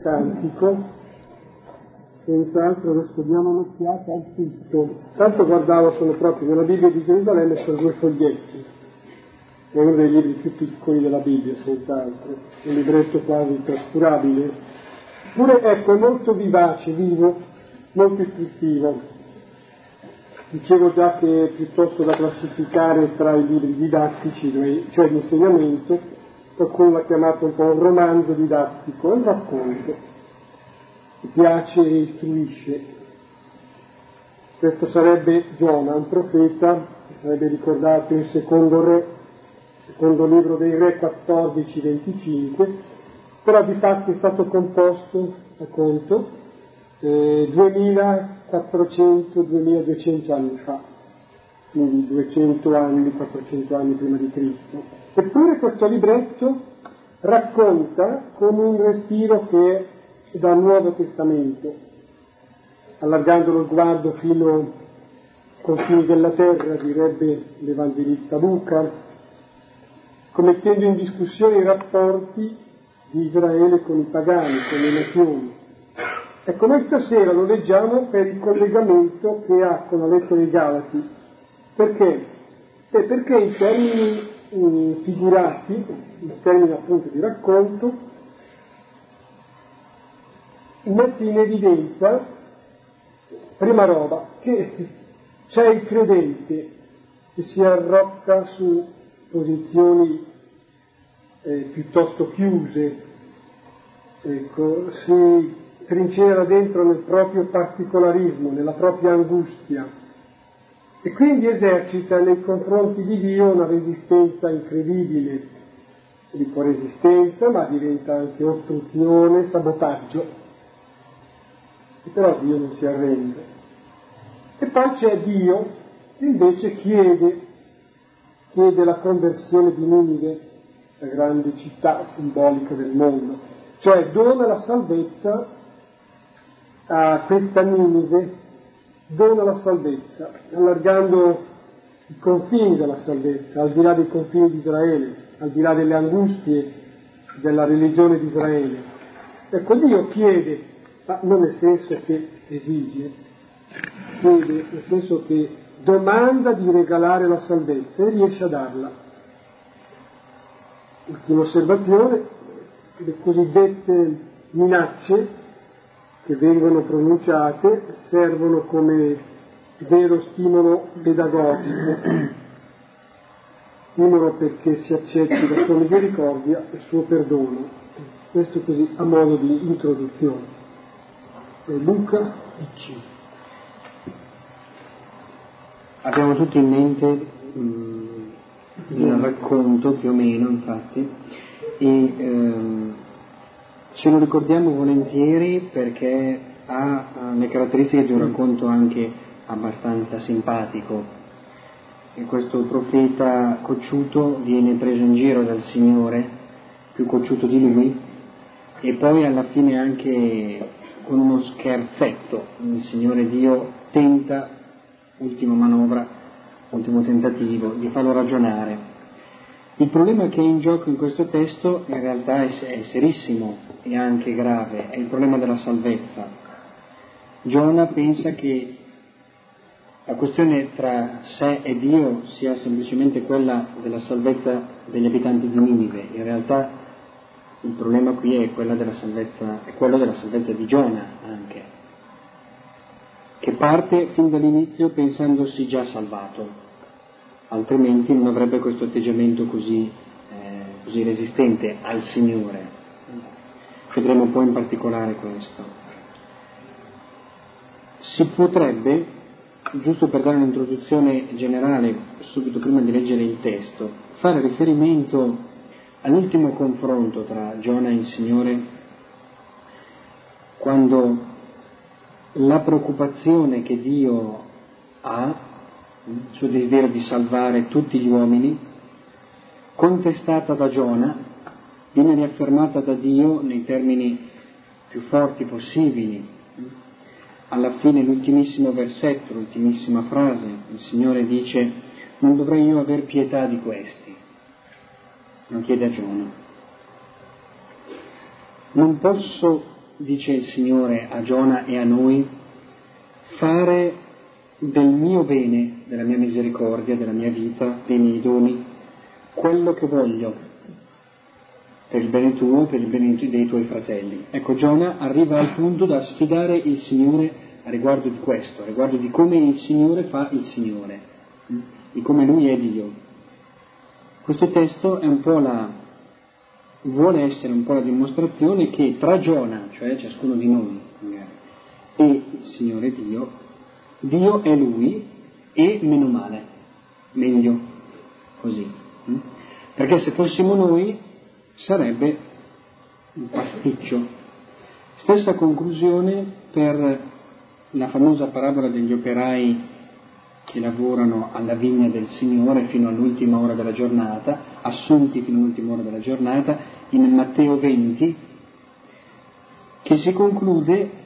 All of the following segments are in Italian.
cantico, senz'altro adesso diamo un'occhiata al tutto. Tanto guardavo sono proprio nella Bibbia di Gerusalemme sono due foglietti, è uno dei libri più piccoli della Bibbia, senz'altro, un libretto quasi trascurabile, pure ecco è molto vivace, vivo, molto istruttivo. Dicevo già che è piuttosto da classificare tra i libri didattici, cioè di insegnamento, qualcuno l'ha chiamato un po' un romanzo didattico, è un racconto, che piace e istruisce. Questo sarebbe Giona, un profeta che sarebbe ricordato in secondo re, secondo libro dei re 14-25, però di fatto è stato composto, a conto, eh, 2400-2200 anni fa, quindi 200 anni, 400 anni prima di Cristo. Eppure questo libretto racconta con un respiro che è dal Nuovo Testamento, allargando lo sguardo fino ai confini della terra, direbbe l'Evangelista Luca, commettendo in discussione i rapporti di Israele con i pagani, con le nazioni. Ecco, noi stasera lo leggiamo per il collegamento che ha con la lettera dei Galati. Perché? Eh, perché in termini figurati, in termini appunto di racconto, mette in evidenza, prima roba, che c'è il credente che si arrocca su posizioni eh, piuttosto chiuse, ecco, si trincera dentro nel proprio particolarismo, nella propria angustia, e quindi esercita nei confronti di Dio una resistenza incredibile, dico resistenza, ma diventa anche ostruzione, sabotaggio. E però Dio non si arrende. E poi c'è Dio che invece chiede, chiede la conversione di Ninive, la grande città simbolica del mondo, cioè dona la salvezza a questa Ninive dona la salvezza, allargando i confini della salvezza, al di là dei confini di Israele, al di là delle angustie della religione di Israele. Ecco, Dio chiede, ma non nel senso che esige, chiede nel senso che domanda di regalare la salvezza e riesce a darla. Ultima osservazione, le cosiddette minacce che vengono pronunciate servono come vero stimolo pedagogico, stimolo perché si accetti la sua misericordia e il suo perdono. Questo così a modo di introduzione. E Luca dici. Abbiamo tutti in mente mh, il racconto più o meno, infatti, e ehm, Ce lo ricordiamo volentieri perché ha le caratteristiche di un racconto anche abbastanza simpatico. E questo profeta cocciuto viene preso in giro dal Signore, più cocciuto di lui, e poi alla fine anche con uno scherzetto il Signore Dio tenta, ultima manovra, ultimo tentativo, di farlo ragionare il problema che è in gioco in questo testo in realtà è, serissimo e anche grave, è il problema della salvezza. Giona pensa che la questione tra sé e Dio sia semplicemente quella della salvezza degli abitanti di Ninive, in realtà il problema qui è, salvezza, è quello della salvezza di Giona anche, che parte fin dall'inizio pensandosi già salvato, altrimenti non avrebbe questo atteggiamento così, eh, così resistente al Signore. Vedremo poi in particolare questo. Si potrebbe, giusto per dare un'introduzione generale, subito prima di leggere il testo, fare riferimento all'ultimo confronto tra Giona e il Signore, quando la preoccupazione che Dio ha il suo desiderio di salvare tutti gli uomini, contestata da Giona, viene riaffermata da Dio nei termini più forti possibili. Alla fine l'ultimissimo versetto, l'ultimissima frase, il Signore dice, non dovrei io aver pietà di questi, lo chiede a Giona. Non posso dice il Signore a Giona e a noi, fare del mio bene, della mia misericordia, della mia vita, dei miei doni, quello che voglio, per il bene tuo, per il bene dei tuoi fratelli. Ecco, Giona arriva al punto da sfidare il Signore a riguardo di questo, a riguardo di come il Signore fa il Signore, di come Lui è Dio. Questo testo è un po' la, vuole essere un po' la dimostrazione che tra Giona, cioè ciascuno di noi, e il Signore Dio, Dio è Lui e meno male, meglio, così. Perché se fossimo noi sarebbe un pasticcio. Stessa conclusione per la famosa parabola degli operai che lavorano alla vigna del Signore fino all'ultima ora della giornata, assunti fino all'ultima ora della giornata, in Matteo 20, che si conclude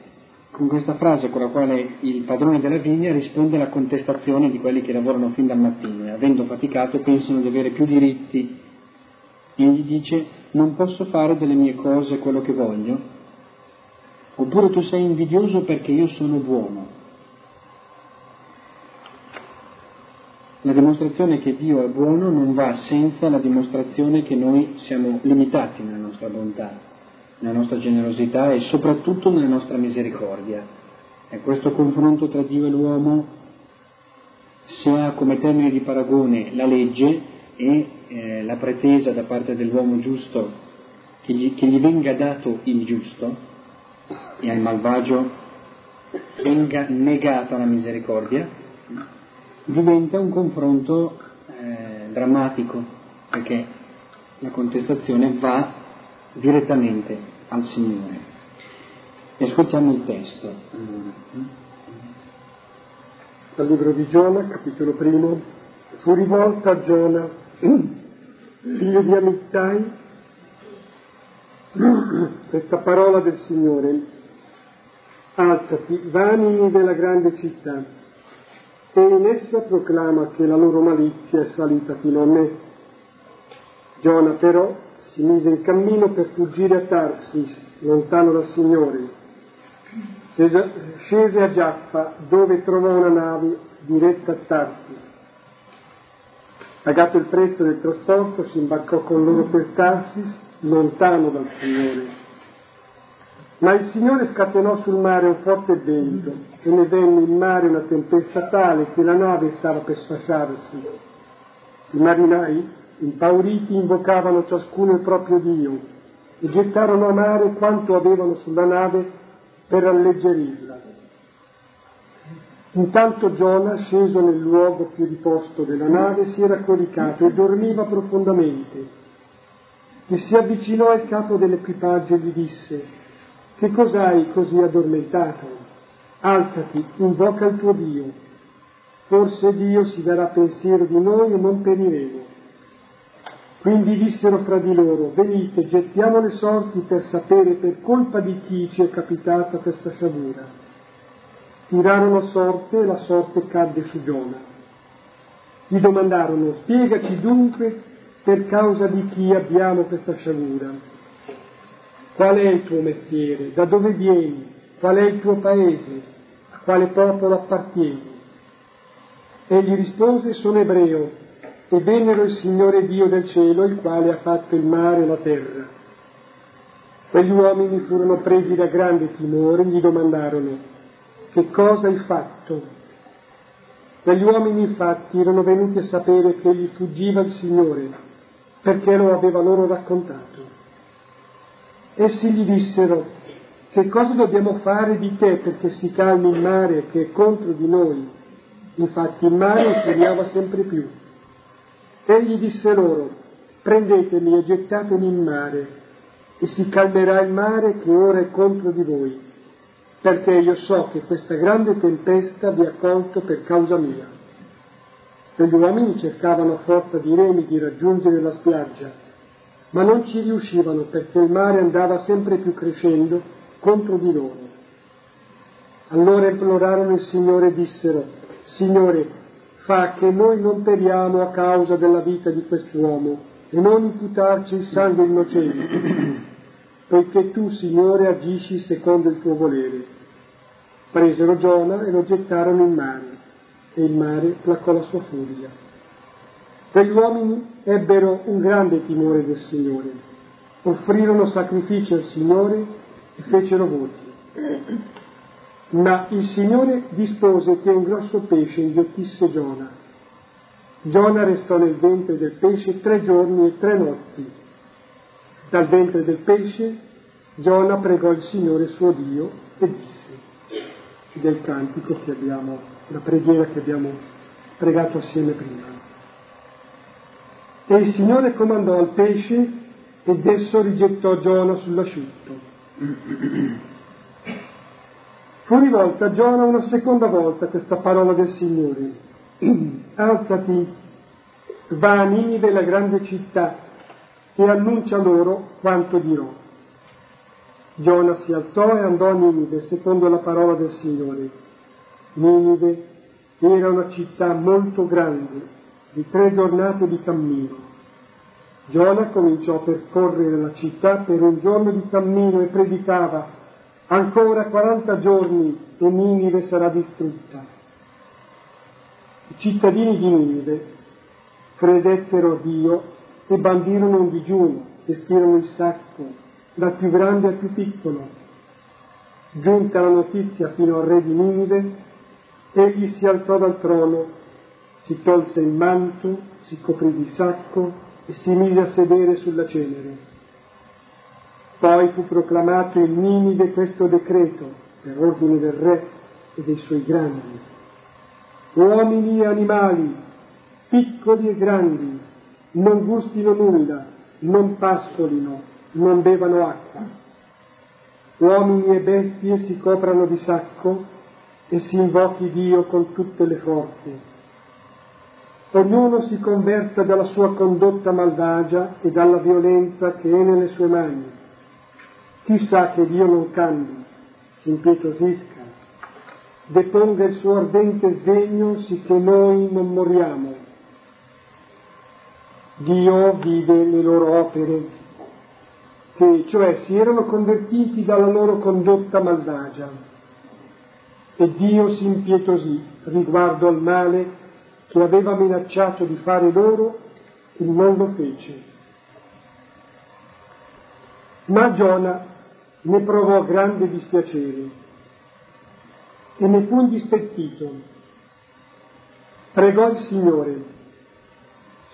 con questa frase con la quale il padrone della vigna risponde alla contestazione di quelli che lavorano fin dal mattino e avendo faticato pensano di avere più diritti. E gli dice non posso fare delle mie cose quello che voglio? Oppure tu sei invidioso perché io sono buono? La dimostrazione che Dio è buono non va senza la dimostrazione che noi siamo limitati nella nostra bontà, nella nostra generosità e soprattutto nella nostra misericordia. E questo confronto tra Dio e l'uomo, se ha come termine di paragone la legge e eh, la pretesa da parte dell'uomo giusto che gli, che gli venga dato il giusto e al malvagio venga negata la misericordia, diventa un confronto eh, drammatico, perché la contestazione va direttamente al Signore. E ascoltiamo il testo. Dal libro di Giona, capitolo primo, fu rivolta a Giona, figlio di Amittai, questa parola del Signore, alzati, vani della grande città e in essa proclama che la loro malizia è salita fino a me. Giona però si mise in cammino per fuggire a Tarsis, lontano dal Signore. Scese a Giaffa, dove trovò una nave diretta a Tarsis. Pagato il prezzo del trasporto, si imbarcò con loro per Tarsis, lontano dal Signore ma il Signore scatenò sul mare un forte vento e ne venne in mare una tempesta tale che la nave stava per sfasciarsi. I marinai, impauriti, invocavano ciascuno il proprio Dio e gettarono a mare quanto avevano sulla nave per alleggerirla. Intanto Giona, sceso nel luogo più riposto della nave, si era coricato e dormiva profondamente. E si avvicinò al capo dell'equipaggio e gli disse, che cos'hai così addormentato? Alzati, invoca il tuo Dio. Forse Dio si darà pensiero di noi e non periremo. Quindi dissero fra di loro, venite, gettiamo le sorti per sapere per colpa di chi ci è capitata questa sciagura. Tirarono sorte e la sorte cadde su Giona. Gli domandarono, spiegaci dunque per causa di chi abbiamo questa sciagura. Qual è il tuo mestiere? Da dove vieni? Qual è il tuo paese? A quale popolo appartieni? Egli rispose, sono ebreo e vennero il Signore Dio del cielo, il quale ha fatto il mare e la terra. Quegli uomini furono presi da grande timore e gli domandarono, che cosa hai fatto? Quegli uomini infatti erano venuti a sapere che egli fuggiva il Signore, perché lo aveva loro raccontato. Essi gli dissero, che cosa dobbiamo fare di te perché si calmi il mare che è contro di noi? Infatti il mare infuriava sempre più. Egli disse loro, prendetemi e gettatemi in mare, e si calmerà il mare che ora è contro di voi, perché io so che questa grande tempesta vi ha colto per causa mia. Quegli uomini cercavano a forza di remi di raggiungere la spiaggia, ma non ci riuscivano perché il mare andava sempre più crescendo contro di loro. Allora implorarono il Signore e dissero, Signore, fa che noi non periamo a causa della vita di quest'uomo e non imputarci il sangue innocente. poiché tu, Signore, agisci secondo il tuo volere. Presero Giona e lo gettarono in mare, e il mare placò la sua furia. Quegli uomini ebbero un grande timore del Signore, offrirono sacrifici al Signore e fecero voti. Ma il Signore dispose che un grosso pesce inghiottisse Giona. Giona restò nel ventre del pesce tre giorni e tre notti dal ventre del pesce, Giona pregò il Signore suo Dio e disse, del cantico che abbiamo, la preghiera che abbiamo pregato assieme prima. E il Signore comandò al pesce ed esso rigettò Giona sull'asciutto. Fu rivolta a Giona una seconda volta questa parola del Signore. Alzati, va a Ninive, la grande città, e annuncia loro quanto dirò. Giona si alzò e andò a Ninive secondo la parola del Signore. Ninive era una città molto grande, di tre giornate di cammino. Giona cominciò a percorrere la città per un giorno di cammino e predicava ancora 40 giorni e Ninive sarà distrutta. I cittadini di Ninive credettero a Dio e bandirono un digiuno, vestirono il sacco, dal più grande al più piccolo. Giunta la notizia fino al re di Ninive, egli si alzò dal trono, si tolse il manto, si coprì di sacco e si mise a sedere sulla cenere. Poi fu proclamato in Ninive questo decreto, per ordine del re e dei suoi grandi. Uomini e animali, piccoli e grandi, non gustino nulla, non pascolino, non bevano acqua. Uomini e bestie si coprano di sacco e si invochi Dio con tutte le forze. Ognuno si converta dalla sua condotta malvagia e dalla violenza che è nelle sue mani. Chissà che Dio non cambi, si impietosisca, deponga il suo ardente sdegno sicché noi non moriamo Dio vide le loro opere, che cioè si erano convertiti dalla loro condotta malvagia. E Dio si impietosì riguardo al male che aveva minacciato di fare loro e non lo fece. Ma Giona ne provò grande dispiacere e ne fu indispettito. Pregò il Signore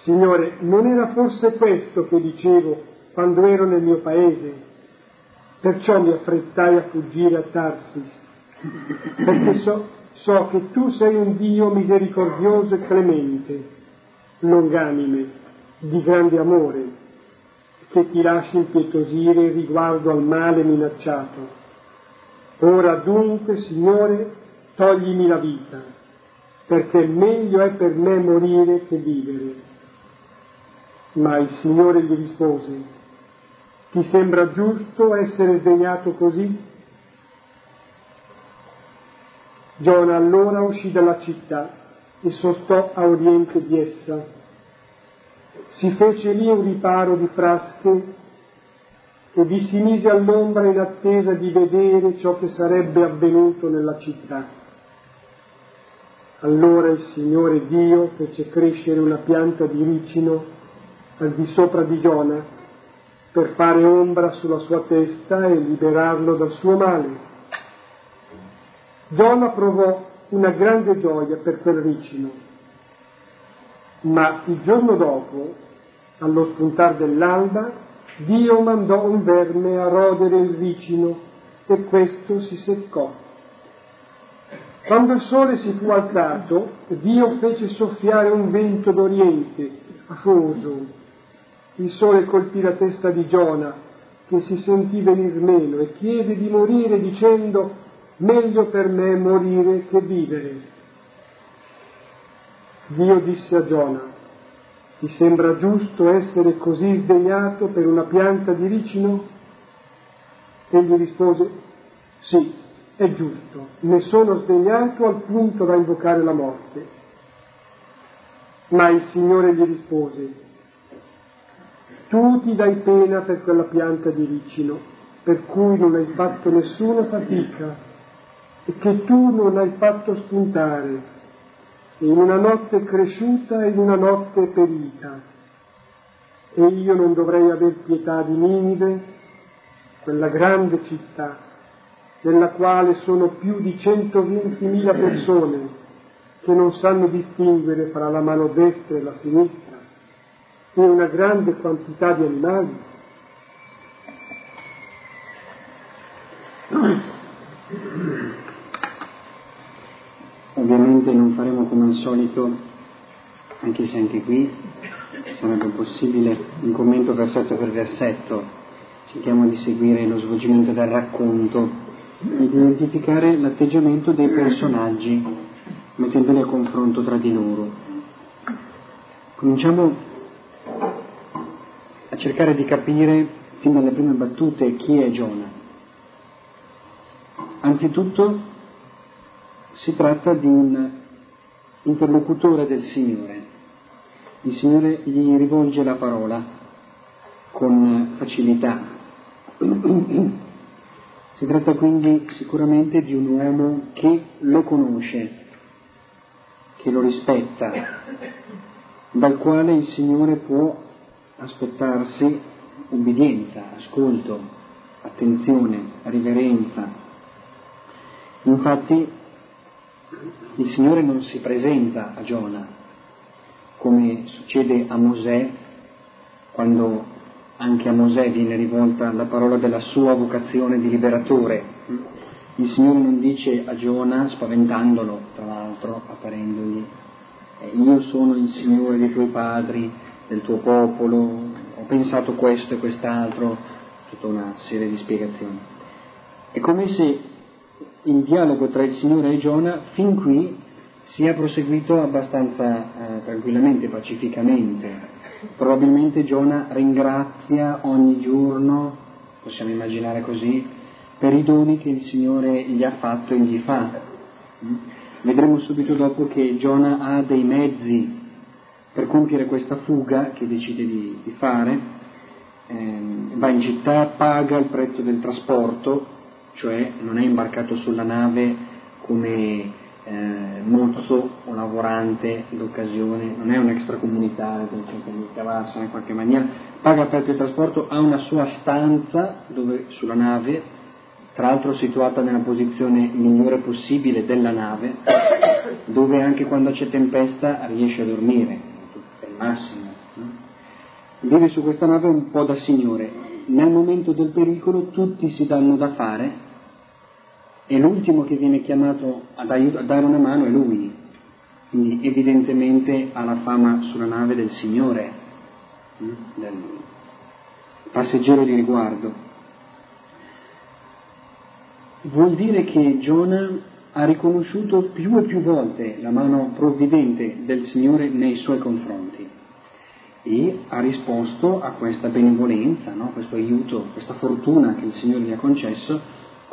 Signore, non era forse questo che dicevo quando ero nel mio paese? Perciò mi affrettai a fuggire a Tarsis, perché so, so che tu sei un Dio misericordioso e clemente, longanime, di grande amore, che ti lasci impietosire riguardo al male minacciato. Ora dunque, Signore, toglimi la vita, perché meglio è per me morire che vivere. Ma il Signore gli rispose, ti sembra giusto essere sdegnato così? Giona allora uscì dalla città e sostò a oriente di essa. Si fece lì un riparo di frasche e vi si mise all'ombra in attesa di vedere ciò che sarebbe avvenuto nella città. Allora il Signore Dio fece crescere una pianta di ricino al di sopra di Giona per fare ombra sulla sua testa e liberarlo dal suo male. Giona provò una grande gioia per quel ricino, ma il giorno dopo, allo spuntar dell'alba, Dio mandò un verme a rodere il ricino e questo si seccò. Quando il sole si fu alzato, Dio fece soffiare un vento d'oriente, afoso, il sole colpì la testa di Giona, che si sentì venir meno, e chiese di morire dicendo, meglio per me morire che vivere. Dio disse a Giona, ti sembra giusto essere così sdegnato per una pianta di ricino? Egli rispose, sì, è giusto, ne sono sdegnato al punto da invocare la morte. Ma il Signore gli rispose, tu ti dai pena per quella pianta di ricino per cui non hai fatto nessuna fatica e che tu non hai fatto spuntare in una notte cresciuta e in una notte perita. E io non dovrei aver pietà di Ninive, quella grande città, nella quale sono più di 120.000 persone che non sanno distinguere fra la mano destra e la sinistra, e una grande quantità di animali. Ovviamente non faremo come al solito, anche se anche qui sarebbe possibile un commento versetto per versetto, cerchiamo di seguire lo svolgimento del racconto e di identificare l'atteggiamento dei personaggi, mettendoli a confronto tra di loro. Cominciamo a cercare di capire fin dalle prime battute chi è Giona. Anzitutto si tratta di un interlocutore del Signore. Il Signore gli rivolge la parola con facilità. Si tratta quindi sicuramente di un uomo che lo conosce, che lo rispetta, dal quale il Signore può aspettarsi ubbidienza, ascolto, attenzione, riverenza. Infatti il Signore non si presenta a Giona, come succede a Mosè, quando anche a Mosè viene rivolta la parola della sua vocazione di liberatore. Il Signore non dice a Giona, spaventandolo, tra l'altro, apparendogli, eh, io sono il Signore dei tuoi padri, del tuo popolo, ho pensato questo e quest'altro, tutta una serie di spiegazioni. È come se il dialogo tra il Signore e Giona fin qui sia proseguito abbastanza eh, tranquillamente, pacificamente. Probabilmente Giona ringrazia ogni giorno, possiamo immaginare così, per i doni che il Signore gli ha fatto e gli fa. Vedremo subito dopo che Giona ha dei mezzi per compiere questa fuga che decide di, di fare, eh, va in città, paga il prezzo del trasporto, cioè non è imbarcato sulla nave come eh, mozzo o lavorante d'occasione, non è un extracomunitario che cerca di cavarsene in qualche maniera, paga per il trasporto, ha una sua stanza dove, sulla nave, tra l'altro situata nella posizione migliore possibile della nave, dove anche quando c'è tempesta riesce a dormire, è il massimo. Vive su questa nave un po' da signore, nel momento del pericolo tutti si danno da fare e l'ultimo che viene chiamato ad aiut- a dare una mano è lui, quindi evidentemente ha la fama sulla nave del Signore, mm, del passeggero di riguardo. Vuol dire che Giona ha riconosciuto più e più volte la mano provvidente del Signore nei suoi confronti e ha risposto a questa benevolenza, no? questo aiuto, questa fortuna che il Signore gli ha concesso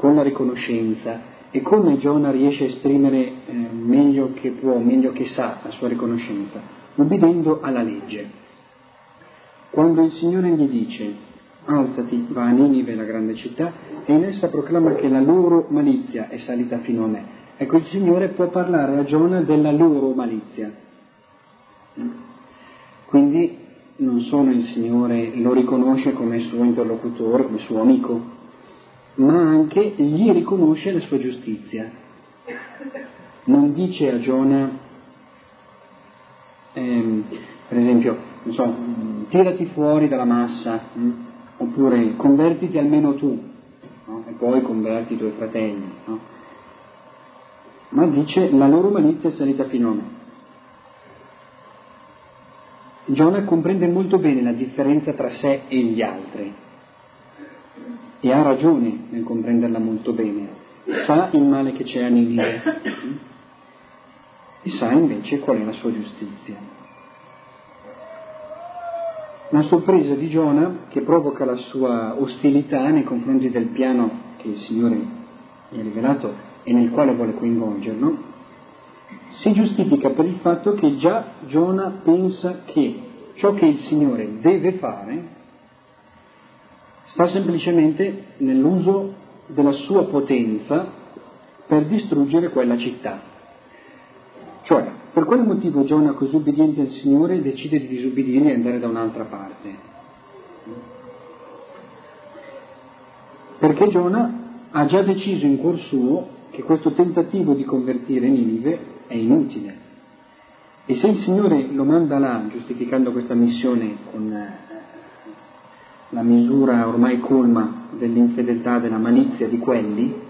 con la riconoscenza e come Giona riesce a esprimere eh, meglio che può, meglio che sa la sua riconoscenza, ubbidendo alla legge. Quando il Signore gli dice alzati, va a Ninive, la grande città, e in essa proclama che la loro malizia è salita fino a me. Ecco, il Signore può parlare a Giona della loro malizia. Quindi non solo il Signore lo riconosce come suo interlocutore, come suo amico, ma anche gli riconosce la sua giustizia. Non dice a Giona, ehm, per esempio, so, tirati fuori dalla massa, mh? Mm, oppure convertiti almeno tu, no? e poi converti i tuoi fratelli, no? ma dice la loro malizia è salita fino a me. Giona comprende molto bene la differenza tra sé e gli altri e ha ragione nel comprenderla molto bene, sa il male che c'è a Ninive e sa invece qual è la sua giustizia. La sorpresa di Giona, che provoca la sua ostilità nei confronti del piano che il Signore gli ha rivelato e nel quale vuole coinvolgerlo, si giustifica per il fatto che già Giona pensa che ciò che il Signore deve fare sta semplicemente nell'uso della sua potenza per distruggere quella città. Cioè, per quale motivo Giona, così obbediente al Signore, decide di disobbedire e andare da un'altra parte? Perché Giona ha già deciso in cuor suo che questo tentativo di convertire Ninive è inutile. E se il Signore lo manda là, giustificando questa missione con eh, la misura ormai colma dell'infedeltà, della malizia di quelli,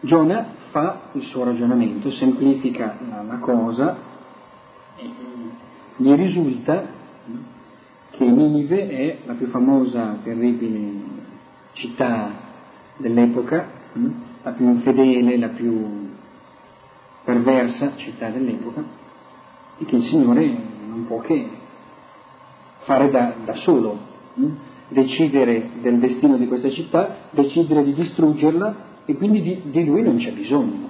Giona fa il suo ragionamento, semplifica la, cosa, gli risulta che Ninive è la più famosa, terribile città dell'epoca, la più infedele, la più perversa città dell'epoca, e che il Signore non può che fare da, da solo, decidere del destino di questa città, decidere di distruggerla e quindi di, di lui non c'è bisogno.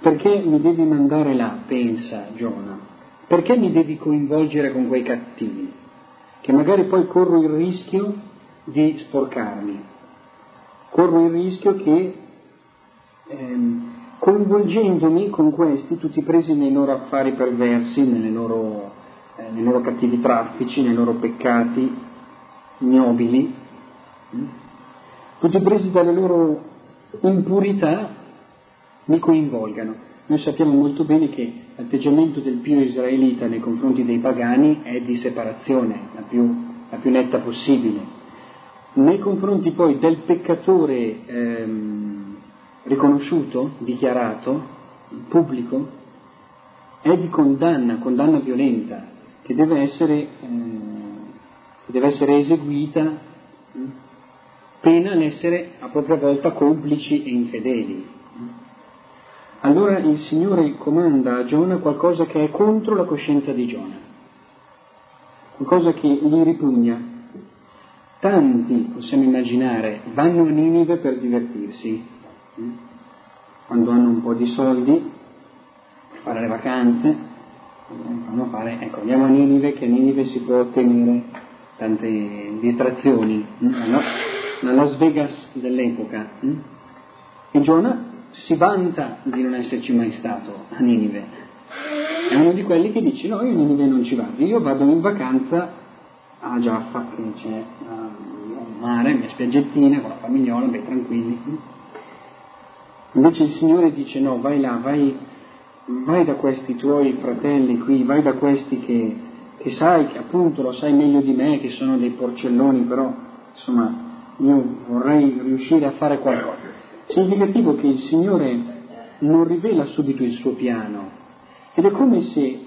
Perché mi devi mandare là, pensa Giona, perché mi devi coinvolgere con quei cattivi? Che magari poi corro il rischio di sporcarmi, corro il rischio che ehm, coinvolgendomi con questi, tutti presi nei loro affari perversi, loro, eh, nei loro cattivi traffici, nei loro peccati ignobili, hm? tutti presi dalle loro impurità, mi coinvolgano. Noi sappiamo molto bene che l'atteggiamento del pio israelita nei confronti dei pagani è di separazione, la più, la più netta possibile. Nei confronti poi del peccatore ehm, riconosciuto, dichiarato, pubblico, è di condanna, condanna violenta, che deve essere, eh, deve essere eseguita pena l'essere a propria volta complici e infedeli. Allora il Signore comanda a Giona qualcosa che è contro la coscienza di Giona, qualcosa che gli ripugna. Tanti, possiamo immaginare, vanno a Ninive per divertirsi, quando hanno un po' di soldi, per fare le vacanze, fanno fare, ecco, andiamo a Ninive che a Ninive si può ottenere tante distrazioni, no? la Las Vegas dell'epoca. E Giona si vanta di non esserci mai stato a Ninive. È uno di quelli che dice no, io a Ninive non ci vado, io vado in vacanza a Jaffa, che c'è un mare, mia spiaggettina con la famigliola, beh, tranquilli. Invece il Signore dice no, vai là, vai, vai da questi tuoi fratelli qui, vai da questi che, che sai, che appunto lo sai meglio di me, che sono dei porcelloni, però insomma io vorrei riuscire a fare qualcosa. Significativo che il Signore non rivela subito il suo piano ed è come se, eh,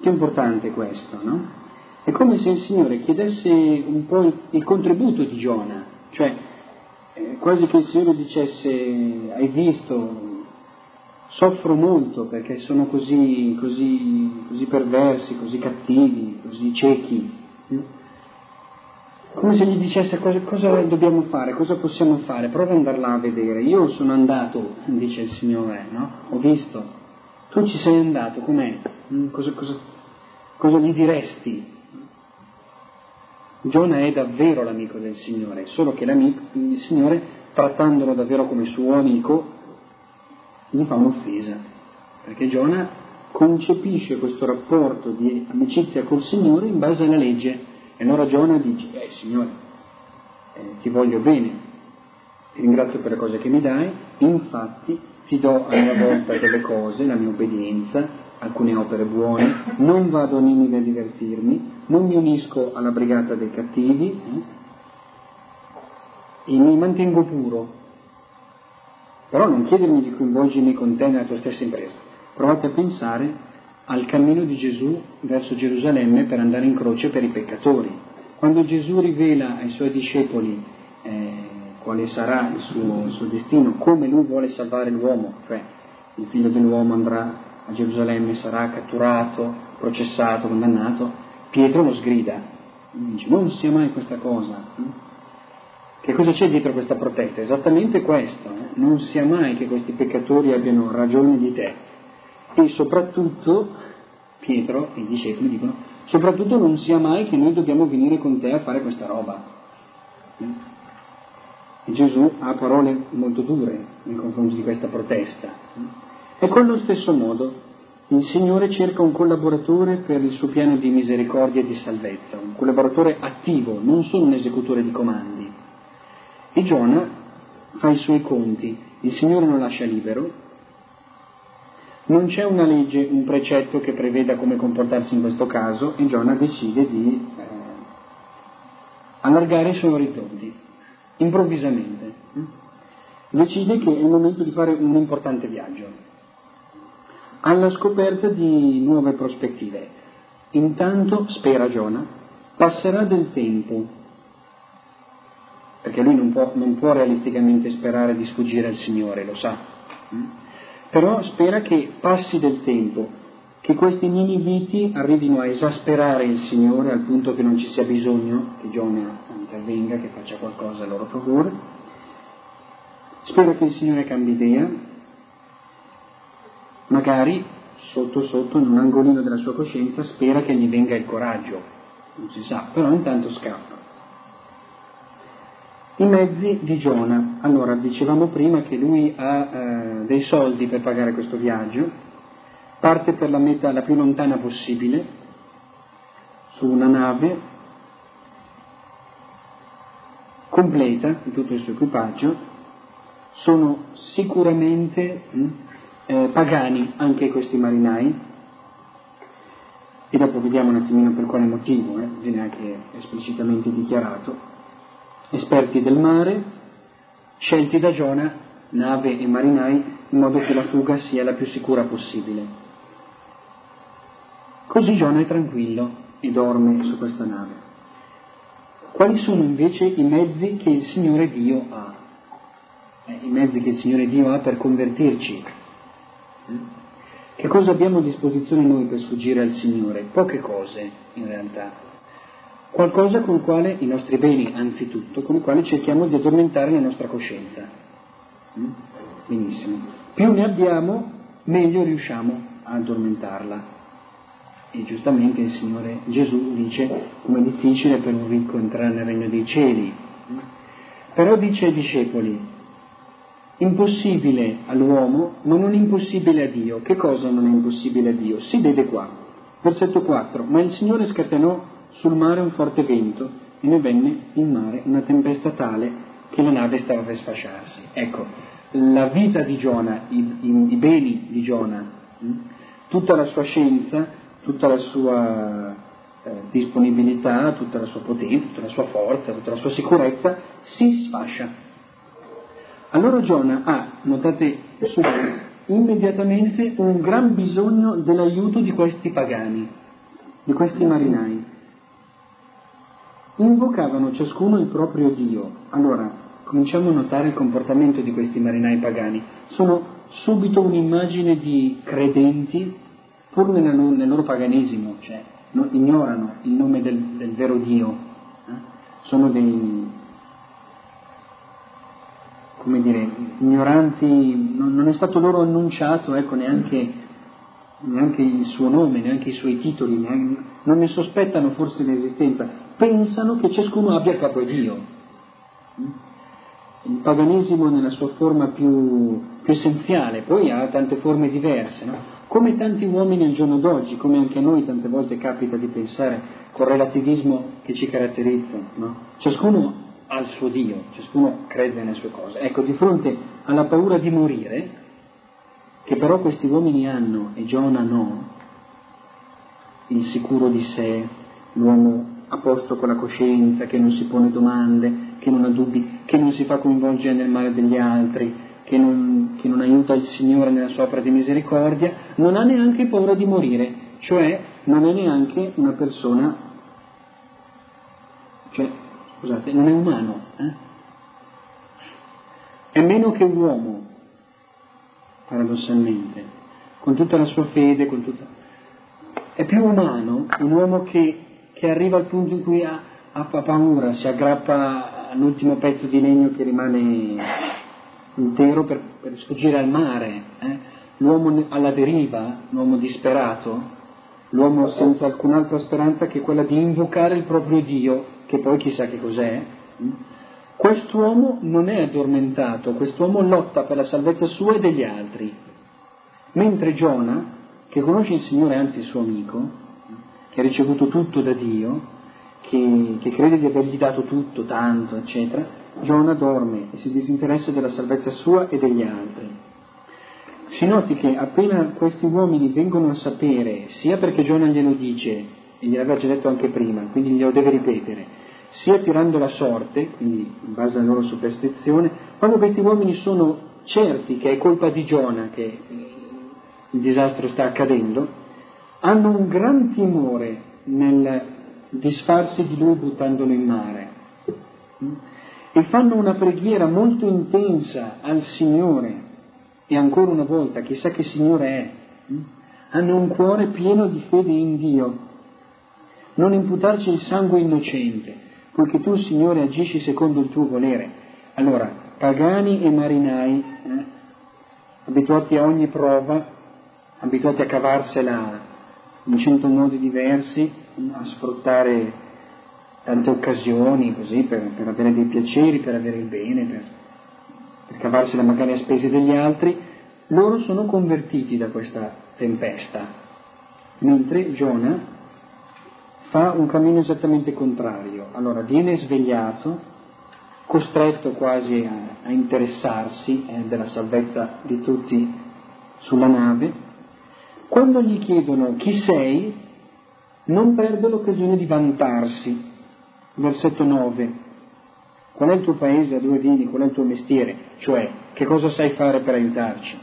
che importante questo, no? È come se il Signore chiedesse un po' il, il contributo di Giona, cioè eh, quasi che il Signore dicesse, hai visto, soffro molto perché sono così, così, così perversi, così cattivi, così ciechi come se gli dicesse cosa, cosa, dobbiamo fare, cosa possiamo fare, prova ad andare là a vedere. Io sono andato, dice il Signore, no? Ho visto. Tu ci sei andato, com'è? Mm, cosa, cosa, cosa gli diresti? Giona è davvero l'amico del Signore, solo che il Signore, trattandolo davvero come suo amico, gli fa un'offesa, perché Giona concepisce questo rapporto di amicizia col Signore in base alla legge e allora Giona dice, eh Signore, eh, ti voglio bene, ti ringrazio per le cose che mi dai, infatti ti do a mia volta delle cose, la mia obbedienza, alcune opere buone, non vado a Ninive a divertirmi, non mi unisco alla brigata dei cattivi eh, e mi mantengo puro. Però non chiedermi di coinvolgermi con te nella tua stessa impresa. Provate a pensare al cammino di Gesù verso Gerusalemme per andare in croce per i peccatori. Quando Gesù rivela ai suoi discepoli eh, quale sarà il suo, il suo, destino, come lui vuole salvare l'uomo, cioè il figlio dell'uomo andrà a Gerusalemme, sarà catturato, processato, condannato, Pietro lo sgrida, dice non sia mai questa cosa. Che cosa c'è dietro questa protesta? Esattamente questo, eh? non sia mai che questi peccatori abbiano ragione di te, e soprattutto Pietro e i discepoli dicono Soprattutto non sia mai che noi dobbiamo venire con te a fare questa roba. E Gesù ha parole molto dure nei confronti di questa protesta. E con lo stesso modo il Signore cerca un collaboratore per il suo piano di misericordia e di salvezza, un collaboratore attivo, non solo un esecutore di comandi. E Giona fa i suoi conti, il Signore lo lascia libero, non c'è una legge, un precetto che preveda come comportarsi in questo caso e Giona decide di eh, allargare i suoi orizzonti, improvvisamente. Decide che è il momento di fare un importante viaggio, alla scoperta di nuove prospettive. Intanto, spera Giona, passerà del tempo, perché lui non può, non può realisticamente sperare di sfuggire al Signore, lo sa però spera che passi del tempo, che questi niniviti arrivino a esasperare il Signore al punto che non ci sia bisogno che Giona intervenga, che faccia qualcosa a loro favore. Spera che il Signore cambi idea, magari sotto sotto in un angolino della sua coscienza spera che gli venga il coraggio, non si sa, però intanto scappa. I mezzi di Giona. Allora, dicevamo prima che lui ha eh, dei soldi per pagare questo viaggio, parte per la meta la più lontana possibile, su una nave completa di tutto il suo equipaggio, sono sicuramente hm, eh, pagani anche questi marinai, e dopo vediamo un attimino per quale motivo, eh, viene anche esplicitamente dichiarato esperti del mare, scelti da Giona, nave e marinai, in modo che la fuga sia la più sicura possibile. Così Giona è tranquillo e dorme su questa nave. Quali sono invece i mezzi che il Signore Dio ha? Eh, I mezzi che il Signore Dio ha per convertirci. Che cosa abbiamo a disposizione noi per sfuggire al Signore? Poche cose, in realtà qualcosa con quale i nostri beni, anzitutto, con quale cerchiamo di addormentare la nostra coscienza. Mm? Benissimo. Più ne abbiamo, meglio riusciamo a addormentarla. E giustamente il Signore Gesù dice come è difficile per un ricco entrare nel regno dei cieli. Mm? Però dice ai discepoli, impossibile all'uomo, ma non impossibile a Dio. Che cosa non è impossibile a Dio? Si vede qua. Versetto 4. Ma il Signore scatenò sul mare un forte vento e ne venne in mare una tempesta tale che la nave stava per sfasciarsi. Ecco, la vita di Giona, i, i, i beni di Giona, hm, tutta la sua scienza, tutta la sua eh, disponibilità, tutta la sua potenza, tutta la sua forza, tutta la sua sicurezza si sfascia. Allora Giona ha, notate subito, immediatamente un gran bisogno dell'aiuto di questi pagani, di questi marinai invocavano ciascuno il proprio Dio. Allora, cominciamo a notare il comportamento di questi marinai pagani. Sono subito un'immagine di credenti, pur nel, nel loro paganesimo, cioè no, ignorano il nome del, del vero Dio. Eh? Sono dei, come dire, ignoranti, non, non è stato loro annunciato, ecco, neanche, neanche il suo nome, neanche i suoi titoli, neanche, non ne sospettano forse l'esistenza, pensano che ciascuno abbia capo Dio. Il paganesimo nella sua forma più, più essenziale, poi ha tante forme diverse, no? come tanti uomini al giorno d'oggi, come anche noi tante volte capita di pensare col relativismo che ci caratterizza. No? Ciascuno ha il suo Dio, ciascuno crede nelle sue cose. Ecco, di fronte alla paura di morire, che però questi uomini hanno e Giona no, il sicuro di sé, l'uomo a posto con la coscienza, che non si pone domande, che non ha dubbi, che non si fa coinvolgere nel male degli altri, che non, che non aiuta il Signore nella sua opera di misericordia, non ha neanche paura di morire, cioè non è neanche una persona, cioè, scusate, non è umano, eh? è meno che un uomo, paradossalmente, con tutta la sua fede, con tutta... è più umano un uomo che che arriva al punto in cui ha, ha paura, si aggrappa all'ultimo pezzo di legno che rimane intero per, per sfuggire al mare. Eh? L'uomo alla deriva, l'uomo disperato, l'uomo senza alcun'altra speranza che quella di invocare il proprio Dio, che poi chissà che cos'è. Quest'uomo non è addormentato, quest'uomo lotta per la salvezza sua e degli altri, mentre Giona, che conosce il Signore, anzi il suo amico, che ha ricevuto tutto da Dio, che, che crede di avergli dato tutto, tanto, eccetera, Giona dorme e si disinteressa della salvezza sua e degli altri. Si noti che appena questi uomini vengono a sapere, sia perché Giona glielo dice, e gliel'aveva già detto anche prima, quindi glielo deve ripetere, sia tirando la sorte, quindi in base alla loro superstizione, quando questi uomini sono certi che è colpa di Giona che il disastro sta accadendo, hanno un gran timore nel disfarsi di lui buttandolo in mare. E fanno una preghiera molto intensa al Signore. E ancora una volta, chissà che Signore è, hanno un cuore pieno di fede in Dio, non imputarci il sangue innocente, poiché tu, Signore, agisci secondo il tuo volere. Allora, pagani e marinai, eh, abituati a ogni prova, abituati a cavarsela in cento modi diversi, a sfruttare tante occasioni così per, per avere dei piaceri, per avere il bene, per, per cavarsela magari a spese degli altri, loro sono convertiti da questa tempesta, mentre Giona fa un cammino esattamente contrario. Allora viene svegliato, costretto quasi a, a interessarsi eh, della salvezza di tutti sulla nave, quando gli chiedono chi sei, non perde l'occasione di vantarsi. Versetto 9. Qual è il tuo paese, da dove vieni, qual è il tuo mestiere? Cioè, che cosa sai fare per aiutarci?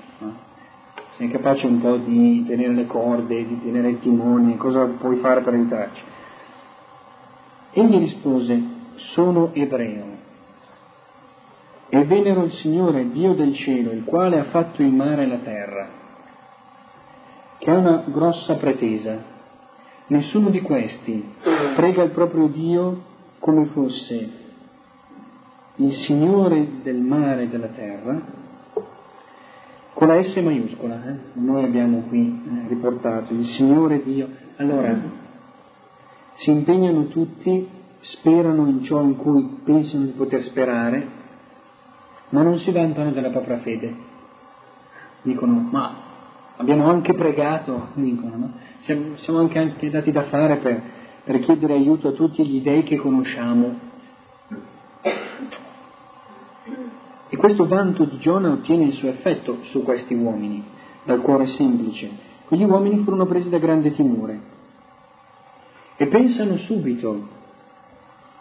Sei capace un po' di tenere le corde, di tenere il timone, cosa puoi fare per aiutarci? Egli rispose, sono ebreo e venero il Signore, Dio del cielo, il quale ha fatto il mare e la terra che ha una grossa pretesa. Nessuno di questi prega il proprio Dio come fosse il Signore del mare e della terra, con la S maiuscola, eh? noi abbiamo qui eh, riportato il Signore Dio. Allora, si impegnano tutti, sperano in ciò in cui pensano di poter sperare, ma non si vantano della propria fede. Dicono, ma Abbiamo anche pregato, dicono, no? siamo, siamo anche, anche, dati da fare per, per chiedere aiuto a tutti gli dei che conosciamo. E questo vanto di Giona ottiene il suo effetto su questi uomini, dal cuore semplice. Quegli uomini furono presi da grande timore e pensano subito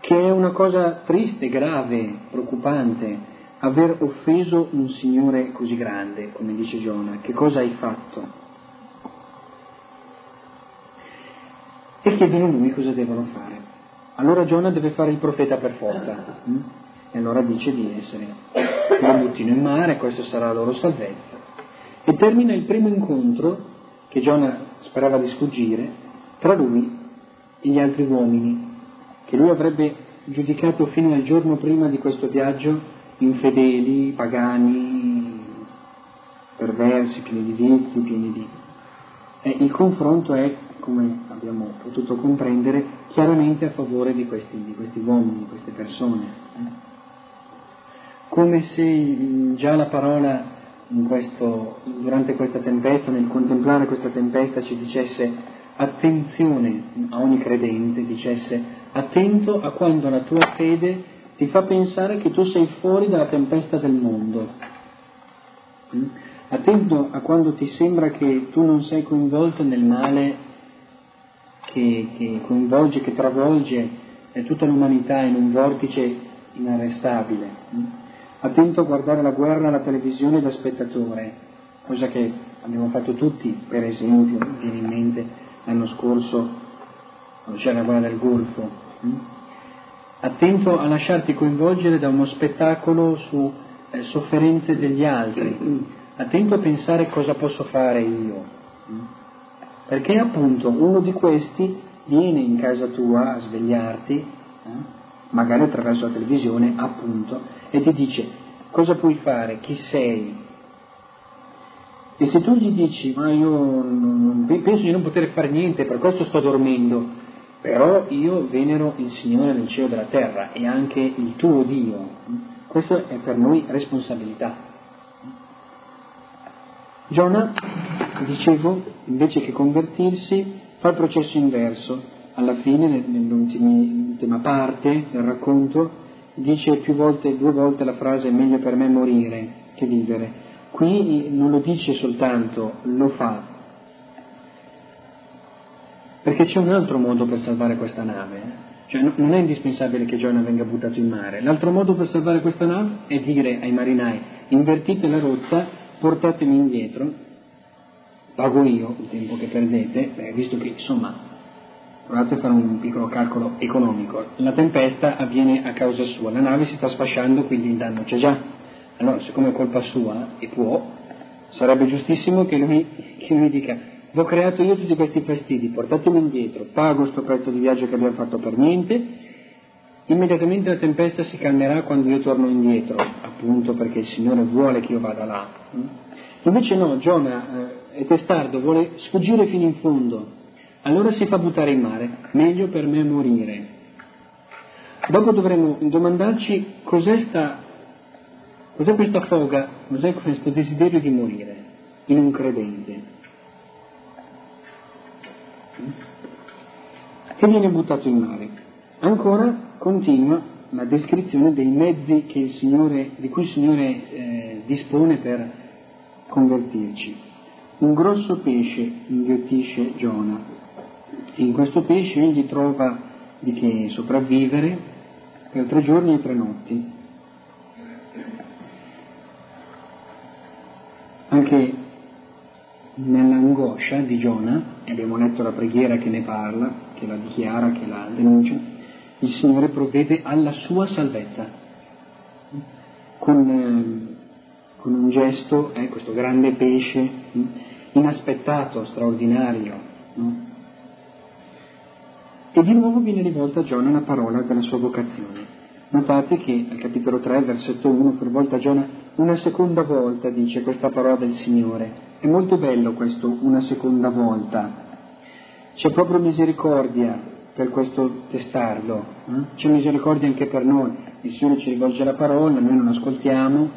che è una cosa triste, grave, preoccupante, aver offeso un Signore così grande, come dice Giona, che cosa hai fatto? E chiedono a lui cosa devono fare. Allora Giona deve fare il profeta per forza. Hm? E allora dice di essere, lo buttino in mare, questa sarà la loro salvezza. E termina il primo incontro, che Giona sperava di sfuggire, tra lui e gli altri uomini, che lui avrebbe giudicato fino al giorno prima di questo viaggio infedeli, pagani, perversi, pieni di vizi, pieni di... E il confronto è, come abbiamo potuto comprendere, chiaramente a favore di questi, di questi uomini, di queste persone. Come se già la parola questo, durante questa tempesta, nel contemplare questa tempesta, ci dicesse attenzione a ogni credente, dicesse attento a quando la tua fede ti fa pensare che tu sei fuori dalla tempesta del mondo. Mm? Attento a quando ti sembra che tu non sei coinvolto nel male che, che coinvolge, che travolge tutta l'umanità in un vortice inarrestabile. Mm? Attento a guardare la guerra alla televisione da spettatore, cosa che abbiamo fatto tutti, per esempio, viene in mente l'anno scorso c'era la guerra del Golfo. Attento a lasciarti coinvolgere da uno spettacolo su eh, sofferenze degli altri, attento a pensare cosa posso fare io, perché appunto uno di questi viene in casa tua a svegliarti, eh, magari attraverso la televisione, appunto, e ti dice cosa puoi fare, chi sei. E se tu gli dici, ma io non, penso di non poter fare niente, per questo sto dormendo, però io venero il Signore del cielo e della terra e anche il tuo Dio, questo è per noi responsabilità. Giona, dicevo, invece che convertirsi, fa il processo inverso. Alla fine, nell'ultima parte del racconto, dice più volte, due volte la frase meglio per me morire che vivere. Qui non lo dice soltanto, lo fa. Perché c'è un altro modo per salvare questa nave. Cioè non è indispensabile che Giona venga buttato in mare. L'altro modo per salvare questa nave è dire ai marinai invertite la rotta, portatemi indietro, pago io il tempo che perdete, beh, visto che insomma provate a fare un piccolo calcolo economico, la tempesta avviene a causa sua, la nave si sta sfasciando quindi il danno c'è già, allora, siccome è colpa sua, e può, sarebbe giustissimo che lui, che lui dica, vi ho creato io tutti questi fastidi, portatemi indietro, pago questo prezzo di viaggio che abbiamo fatto per niente, immediatamente la tempesta si calmerà quando io torno indietro, appunto perché il Signore vuole che io vada là. Invece no, Giona eh, è testardo, vuole sfuggire fino in fondo, allora si fa buttare in mare, meglio per me morire. Dopo dovremo domandarci cos'è sta Cos'è questa foga? Cos'è questo desiderio di morire in un credente? E viene buttato in mare. Ancora continua la descrizione dei mezzi Signore, di cui il Signore eh, dispone per convertirci. Un grosso pesce inghiottisce Giona in questo pesce egli trova di che sopravvivere per tre giorni e tre notti. Anche nell'angoscia di Giona, abbiamo letto la preghiera che ne parla, che la dichiara, che la denuncia, il Signore provvede alla sua salvezza. Con, eh, con un gesto, eh, questo grande pesce, inaspettato, straordinario. No? E di nuovo viene rivolta a Giona la parola della sua vocazione. Notate che al capitolo 3, versetto 1, per volta Giona una seconda volta dice questa parola del Signore. È molto bello questo una seconda volta. C'è proprio misericordia per questo testardo, eh? c'è misericordia anche per noi. Il Signore ci rivolge la parola, noi non ascoltiamo,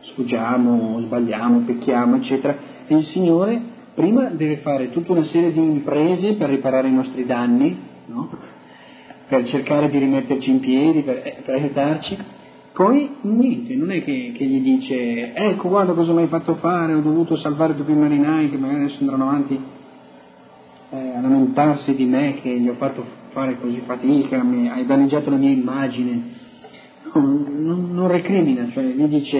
sfuggiamo, sbagliamo, pecchiamo, eccetera. E il Signore prima deve fare tutta una serie di imprese per riparare i nostri danni, no? per cercare di rimetterci in piedi, per, eh, per aiutarci. Poi niente, non è che, che, gli dice ecco guarda cosa mi hai fatto fare, ho dovuto salvare tutti i marinai che magari adesso andranno avanti eh, a lamentarsi di me che gli ho fatto fare così fatica, mi, hai danneggiato la mia immagine. No, non, non, recrimina, cioè gli dice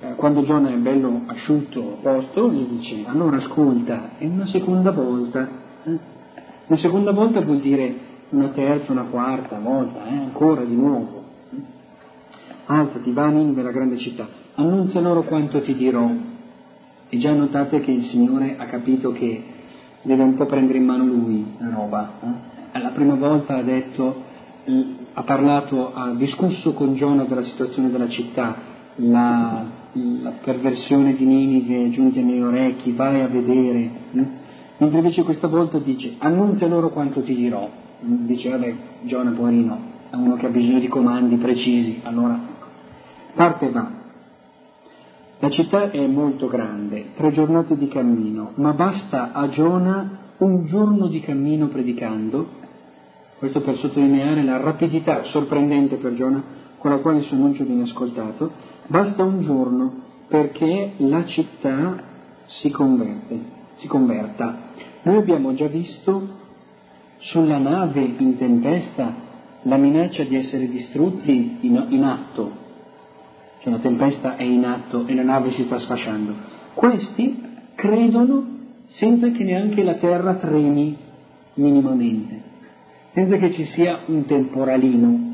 eh, quando Giona è bello asciutto posto, gli dice allora ascolta, è una seconda volta. Eh? Una seconda volta vuol dire una terza, una quarta volta, eh, ancora di nuovo. Alzati, va a Ninive, la grande città, annunzia loro quanto ti dirò. E già notate che il Signore ha capito che deve un po' prendere in mano lui la roba. Eh? La prima volta ha detto, ha parlato, ha discusso con Giona della situazione della città, la, la perversione di Ninive giunti ai miei orecchi, vai a vedere. Eh? Mentre invece questa volta dice, annunzia loro quanto ti dirò dice vabbè Giona poverino è uno che ha bisogno di comandi precisi, allora parte va. La città è molto grande, tre giornate di cammino, ma basta a Giona un giorno di cammino predicando, questo per sottolineare la rapidità sorprendente per Giona con la quale il suo annuncio viene ascoltato, basta un giorno perché la città si converte, si converta. Noi abbiamo già visto sulla nave in tempesta la minaccia di essere distrutti in, in atto, cioè la tempesta è in atto e la nave si sta sfasciando. Questi credono senza che neanche la terra tremi minimamente, senza che ci sia un temporalino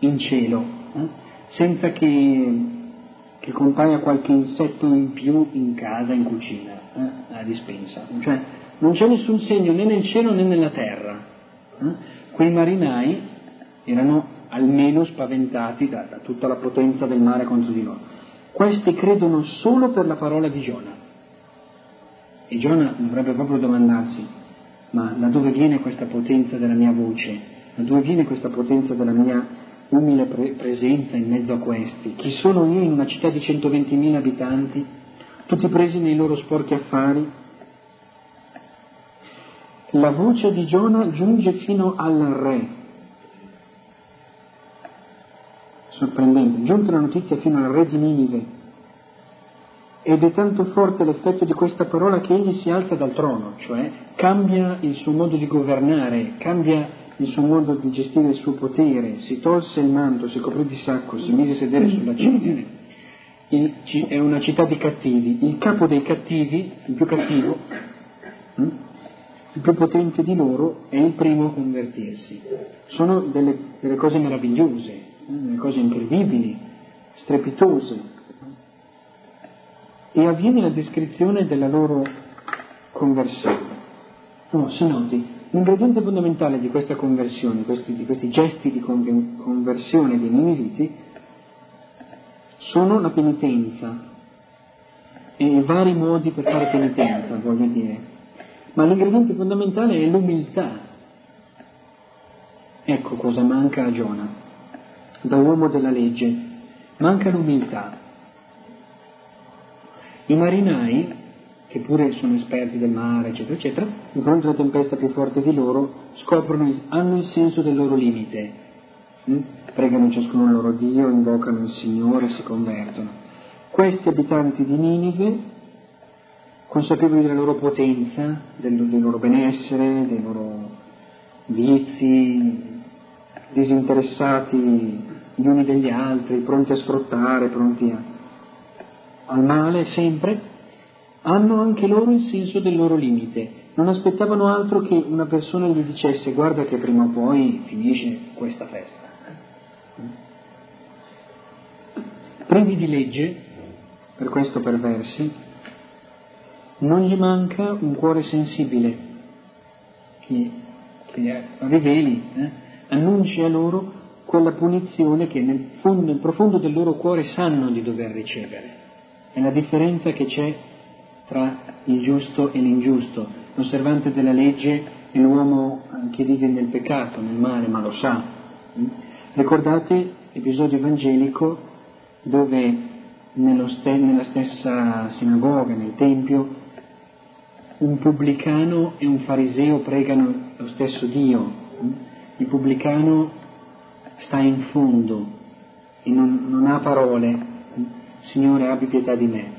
in cielo, eh? senza che, che, compaia qualche insetto in più in casa, in cucina, eh? alla dispensa. Cioè, non c'è nessun segno né nel cielo né nella terra. Eh? Quei marinai erano almeno spaventati da, da, tutta la potenza del mare contro di loro. Questi credono solo per la parola di Giona. E Giona dovrebbe proprio domandarsi, ma da dove viene questa potenza della mia voce? Da dove viene questa potenza della mia umile pre- presenza in mezzo a questi? Chi sono io in una città di 120.000 abitanti, tutti presi nei loro sporchi affari? La voce di Giona giunge fino al re. Sorprendente, giunta la notizia fino al re di Ninive ed è tanto forte l'effetto di questa parola che egli si alza dal trono, cioè cambia il suo modo di governare, cambia il suo modo di gestire il suo potere, si tolse il manto, si coprì di sacco, si mise a sedere sulla cinghia. è una città di cattivi, il capo dei cattivi, il più cattivo, hm, il più potente di loro, è il primo a convertirsi. Sono delle, delle cose meravigliose, delle cose incredibili, strepitose e avviene la descrizione della loro conversione. No, si noti, l'ingrediente fondamentale di questa conversione, questi, di questi gesti di conversione dei niniviti, sono la penitenza e i vari modi per fare penitenza, voglio dire. Ma l'ingrediente fondamentale è l'umiltà. Ecco cosa manca a Giona, da uomo della legge. Manca l'umiltà. I marinai, che pure sono esperti del mare, eccetera, eccetera, fronte alla tempesta più forte di loro, scoprono, hanno il senso del loro limite. Mm? Pregano ciascuno il loro Dio, invocano il Signore, si convertono. Questi abitanti di Ninive, consapevoli della loro potenza, del, del loro benessere, dei loro vizi, disinteressati gli uni degli altri, pronti a sfruttare, pronti a al male sempre, hanno anche loro il senso del loro limite. Non aspettavano altro che una persona gli dicesse guarda che prima o poi finisce questa festa. Privi di legge, per questo perversi, non gli manca un cuore sensibile che, che riveli, eh, annunci a loro quella punizione che nel, fondo, nel profondo del loro cuore sanno di dover ricevere. È la differenza che c'è tra il giusto e l'ingiusto, l'osservante della legge e l'uomo che vive nel peccato, nel male, ma lo sa. Ricordate l'episodio evangelico dove ste- nella stessa sinagoga, nel Tempio, un pubblicano e un fariseo pregano lo stesso Dio. Il pubblicano sta in fondo e non, non ha parole, Signore abbi pietà di me.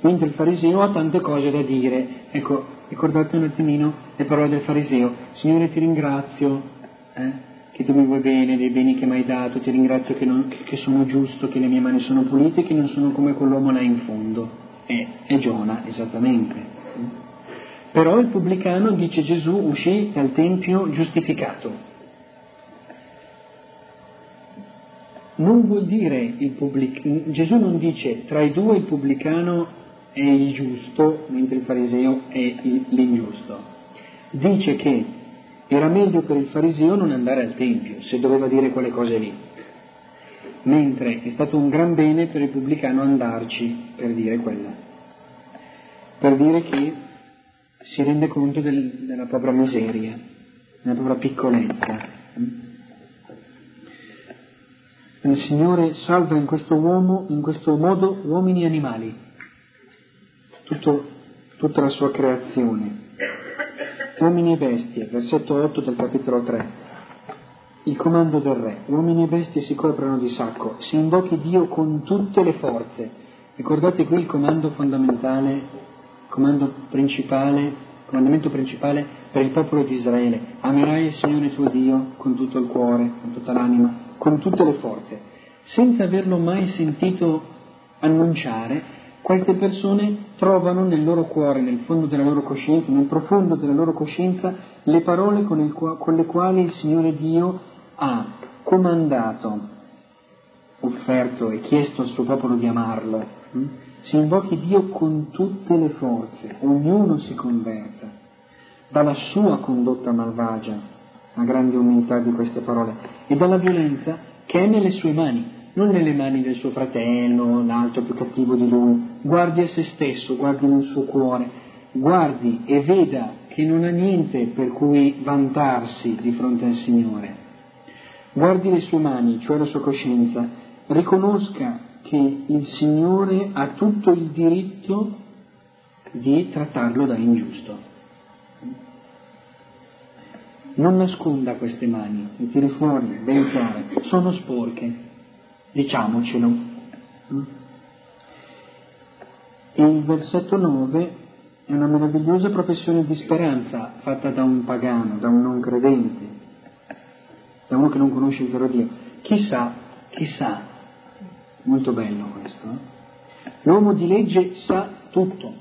Mentre il fariseo ha tante cose da dire. Ecco, ricordate un attimino le parole del fariseo. Signore ti ringrazio eh, che tu mi vuoi bene, dei beni che mi hai dato, ti ringrazio che, non, che, sono giusto, che le mie mani sono pulite, che non sono come quell'uomo là in fondo. È, è Giona, esattamente. Però il pubblicano, dice Gesù, uscì dal Tempio giustificato non vuol dire il pubblicano, Gesù non dice tra i due il pubblicano è il giusto mentre il fariseo è l'ingiusto, dice che era meglio per il fariseo non andare al Tempio se doveva dire quelle cose lì, mentre è stato un gran bene per il pubblicano andarci per dire quella, per dire che si rende conto del, della propria miseria, della propria piccolezza. Il Signore salva in questo uomo, in questo modo, uomini e animali, Tutto, tutta la sua creazione, uomini e bestie, versetto 8 del capitolo 3. Il comando del re, uomini e bestie si coprono di sacco, si invochi Dio con tutte le forze. Ricordate qui il comando fondamentale, comando principale, comandamento principale per il popolo di Israele. Amerai il Signore tuo Dio con tutto il cuore, con tutta l'anima, con tutte le forze, senza averlo mai sentito annunciare, queste persone trovano nel loro cuore, nel fondo della loro coscienza, nel profondo della loro coscienza, le parole con, il, con le quali il Signore Dio ha comandato, offerto e chiesto al suo popolo di amarlo. Hm? Si invochi Dio con tutte le forze, ognuno si converta dalla sua condotta malvagia, la grande umiltà di queste parole, e dalla violenza che è nelle sue mani, non nelle mani del suo fratello, l'altro più cattivo di lui. Guardi a se stesso, guardi nel suo cuore, guardi e veda che non ha niente per cui vantarsi di fronte al Signore. Guardi le sue mani, cioè la sua coscienza, riconosca che il Signore ha tutto il diritto di trattarlo da ingiusto. Non nasconda queste mani, le tiri fuori, ben chiare, sono sporche, diciamocelo. E il versetto 9 è una meravigliosa professione di speranza fatta da un pagano, da un non credente, da uno che non conosce il vero Dio. Chissà, chissà, molto bello questo. Eh? L'uomo di legge sa tutto,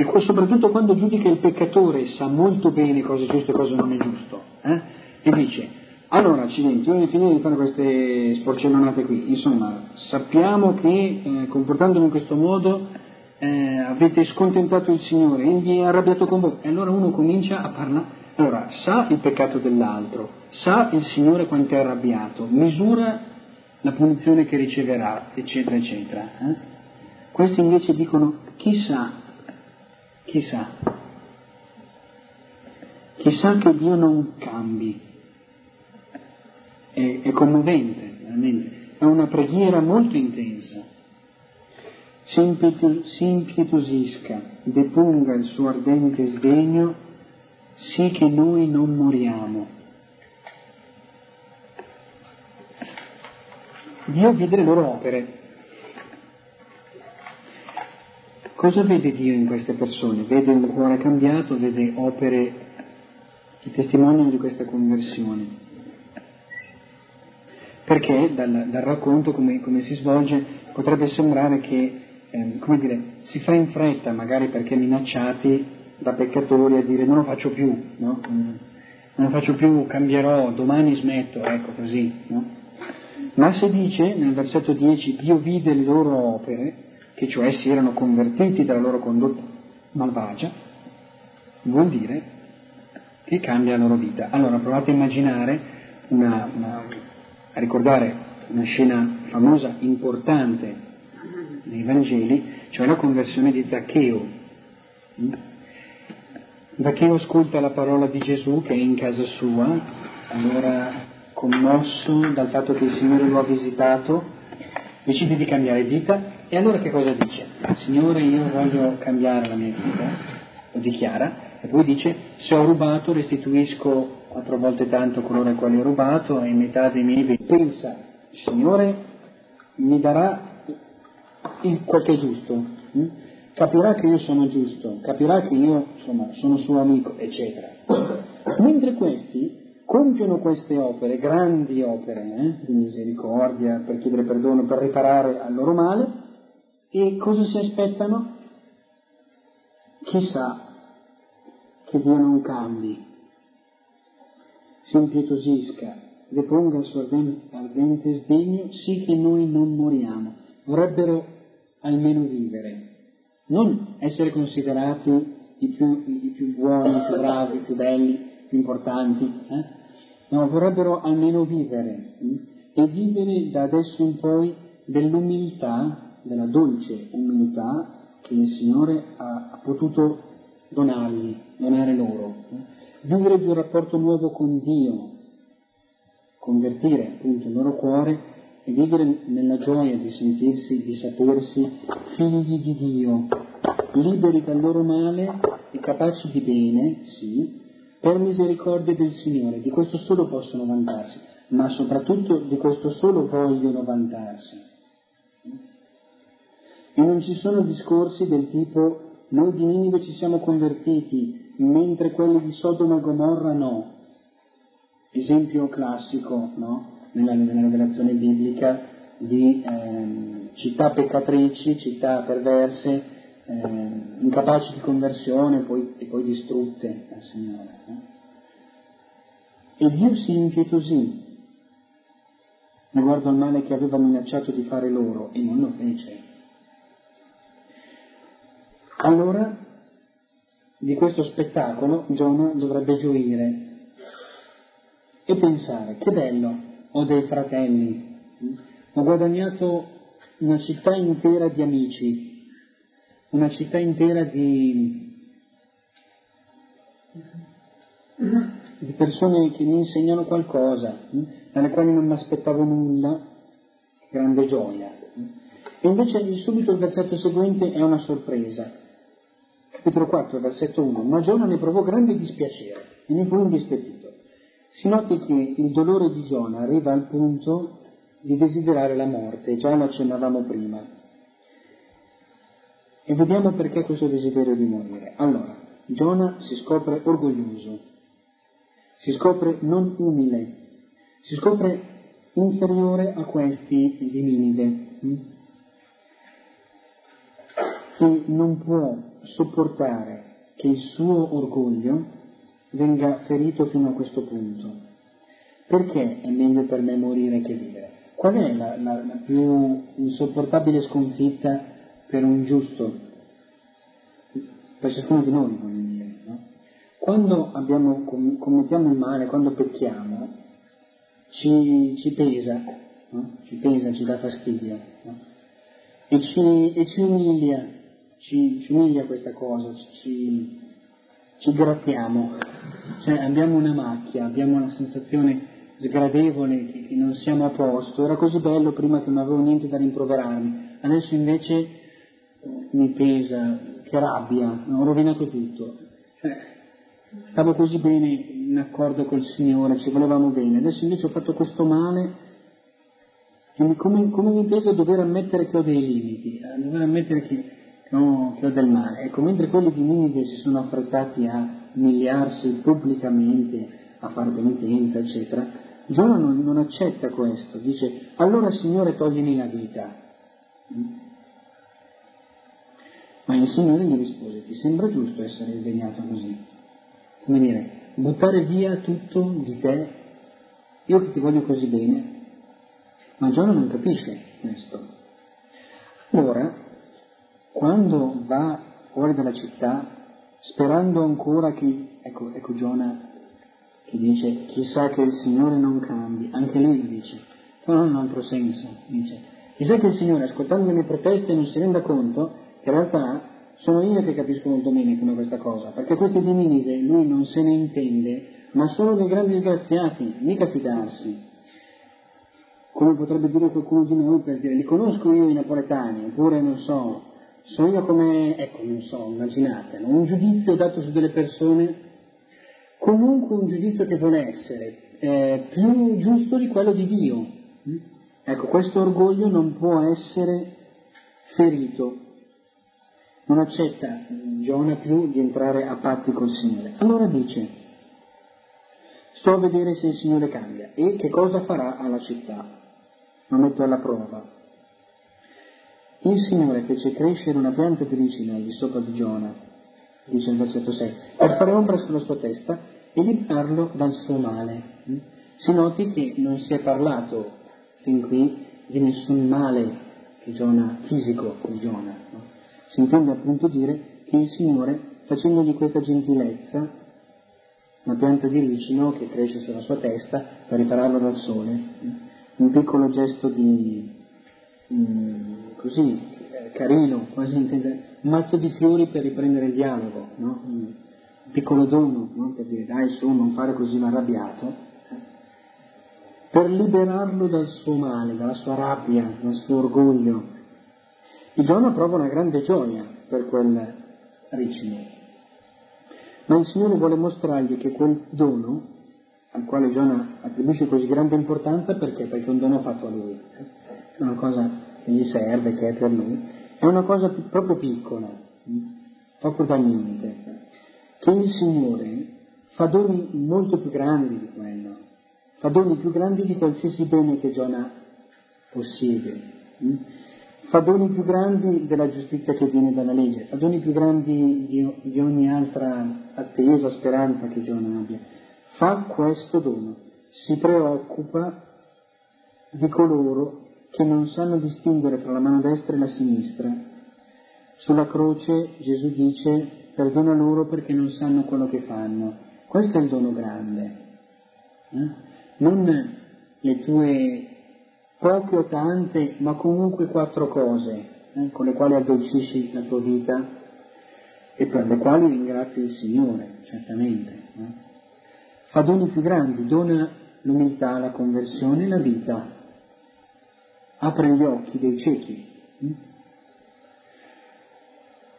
e soprattutto quando giudica il peccatore sa molto bene cosa è giusto e cosa non è giusto. Eh? E dice, allora accidenti, io ho finito di fare queste sporcellonate qui, insomma, sappiamo che eh, comportandomi in questo modo eh, avete scontentato il Signore e vi è arrabbiato con voi. E allora uno comincia a parlare, allora sa il peccato dell'altro, sa il Signore quanto è arrabbiato, misura la punizione che riceverà, eccetera, eccetera. Eh? Questi invece dicono, chissà Chissà, chissà che Dio non cambi. È, è commovente, veramente. È una preghiera molto intensa. Si, impietosisca, deponga il suo ardente sdegno, sì che noi non moriamo. Dio vide le loro opere, Cosa vede Dio in queste persone? Vede un cuore cambiato, vede opere che testimoniano di questa conversione. Perché dal, dal racconto, come, come, si svolge, potrebbe sembrare che, eh, come dire, si fa in fretta, magari perché minacciati da peccatori, a dire non lo faccio più, no? Non lo faccio più, cambierò, domani smetto, ecco così, no? Ma se dice nel versetto 10 Dio vide le loro opere, che cioè si erano convertiti dalla loro condotta malvagia, vuol dire che cambia la loro vita. Allora provate a immaginare, una, una, a ricordare una scena famosa, importante nei Vangeli, cioè la conversione di Zaccheo. Zaccheo ascolta la parola di Gesù che è in casa sua, allora commosso dal fatto che il Signore lo ha visitato, decide di cambiare vita e allora che cosa dice? Signore, io voglio cambiare la mia vita, lo dichiara, e poi dice, se ho rubato restituisco quattro volte tanto coloro ai quali ho rubato e metà dei miei beni. Pensa, Signore mi darà il, quel che è giusto, hm? capirà che io sono giusto, capirà che io insomma, sono suo amico, eccetera. Mentre questi compiono queste opere, grandi opere eh, di misericordia, per chiedere perdono, per riparare al loro male, e cosa si aspettano? Chissà che Dio non cambi, si impietosisca, deponga il suo ardente sdegno, sì che noi non moriamo. Vorrebbero almeno vivere, non essere considerati i più, i più buoni, i più bravi, i più belli, i più importanti, eh? no, vorrebbero almeno vivere hm? e vivere da adesso in poi dell'umiltà della dolce umiltà che il Signore ha, potuto donargli, donare loro. Vivere di un rapporto nuovo con Dio, convertire appunto il loro cuore e vivere nella gioia di sentirsi, di sapersi figli di Dio, liberi dal loro male e capaci di bene, sì, per misericordia del Signore. Di questo solo possono vantarsi, ma soprattutto di questo solo vogliono vantarsi. E non ci sono discorsi del tipo noi di Ninive ci siamo convertiti, mentre quelli di Sodoma e Gomorra no. Esempio classico, no? Nella, nella rivelazione biblica di eh, città peccatrici, città perverse, eh, incapaci di conversione poi, e poi distrutte dal Signore. Eh? E Dio si impietosì riguardo al male che aveva minacciato di fare loro e non lo fece. Allora di questo spettacolo Giona dovrebbe gioire e pensare, che bello, ho dei fratelli, ho guadagnato una città intera di amici, una città intera di, di persone che mi insegnano qualcosa, dalle quali non mi aspettavo nulla, grande gioia. E invece subito il versetto seguente è una sorpresa. Capitolo 4, versetto 1. Ma Giona ne provò grande dispiacere e ne fu indispettito. Si noti che il dolore di Giona arriva al punto di desiderare la morte, già lo accennavamo prima. E vediamo perché questo desiderio di morire. Allora, Giona si scopre orgoglioso, si scopre non umile, si scopre inferiore a questi di Ninide hm? e non può sopportare che il suo orgoglio venga ferito fino a questo punto. Perché è meglio per me morire che vivere? Qual è la, la, la più insopportabile sconfitta per un giusto? Per ciascuno di noi, voglio dire. No? Quando abbiamo, commettiamo il male, quando pecchiamo, ci, ci pesa, no? ci pesa, ci dà fastidio no? e, ci, e, ci, umilia, ci, ci umilia questa cosa, ci, ci grattiamo, cioè abbiamo una macchia, abbiamo una sensazione sgradevole che, che, non siamo a posto, era così bello prima che non avevo niente da rimproverarmi, adesso invece mi pesa, che rabbia, ho rovinato tutto. Cioè, stavo così bene in accordo col Signore, ci volevamo bene, adesso invece ho fatto questo male come, come mi pesa dover ammettere che ho dei limiti, eh, dover ammettere che no, che ho del male. Ecco, mentre quelli di Ninive si sono affrettati a umiliarsi pubblicamente, a fare penitenza, eccetera, Giona non, non, accetta questo, dice allora Signore toglimi la vita. Ma il Signore gli rispose, ti sembra giusto essere sdegnato così? Come dire, buttare via tutto di te, io che ti voglio così bene? Ma Giona non capisce questo. Allora quando va fuori dalla città, sperando ancora che, ecco, ecco Giona che dice, chissà che il Signore non cambi, anche lui dice, però in un altro senso, dice, chissà che il Signore, ascoltando le mie proteste, non si renda conto che in realtà sono io che capisco molto bene come questa cosa, perché questi di Ninive lui non se ne intende, ma sono dei grandi disgraziati, mica fidarsi. Come potrebbe dire qualcuno di noi per dire, li conosco io i napoletani, oppure non so, sono come, ecco, non so, immaginate, no? un giudizio dato su delle persone, comunque un giudizio che vuole essere eh, più giusto di quello di Dio. Ecco, questo orgoglio non può essere ferito, non accetta Giona più di entrare a patti col Signore. Allora dice, sto a vedere se il Signore cambia e che cosa farà alla città. Lo metto alla prova. Il Signore fece crescere una pianta di di sopra di Giona, dice il versetto 6, per fare ombra sulla sua testa e liberarlo dal suo male. Si noti che non si è parlato fin qui di nessun male che Giona, fisico di Giona. No? Si intende appunto dire che il Signore, facendogli questa gentilezza, una pianta di ricino che cresce sulla sua testa per ripararlo dal sole, un piccolo gesto di, mm, così eh, carino, quasi un mazzo di fiori per riprendere il dialogo, no? un piccolo dono, no? per dire dai su, non fare così l'arrabbiato, per liberarlo dal suo male, dalla sua rabbia, dal suo orgoglio. E Giona prova una grande gioia per quel ricino, ma il Signore vuole mostrargli che quel dono, al quale Giona attribuisce così grande importanza? Perché è un dono fatto a lui, è una cosa che gli serve, che è per lui, è una cosa proprio piccola, proprio da niente, che il Signore fa doni molto più grandi di quello, fa doni più grandi di qualsiasi bene che Giona possiede, fa doni più grandi della giustizia che viene dalla legge, fa doni più grandi di, di ogni altra attesa, speranza che Giona abbia. Fa questo dono, si preoccupa di coloro che non sanno distinguere tra la mano destra e la sinistra. Sulla croce Gesù dice perdona loro perché non sanno quello che fanno. Questo è il dono grande. Eh? Non le tue poche o tante, ma comunque quattro cose eh, con le quali addolcisci la tua vita e per le quali ringrazi il Signore, certamente. Eh. Fa doni più grandi, dona l'umiltà, la conversione e la vita. Apre gli occhi dei ciechi. Eh.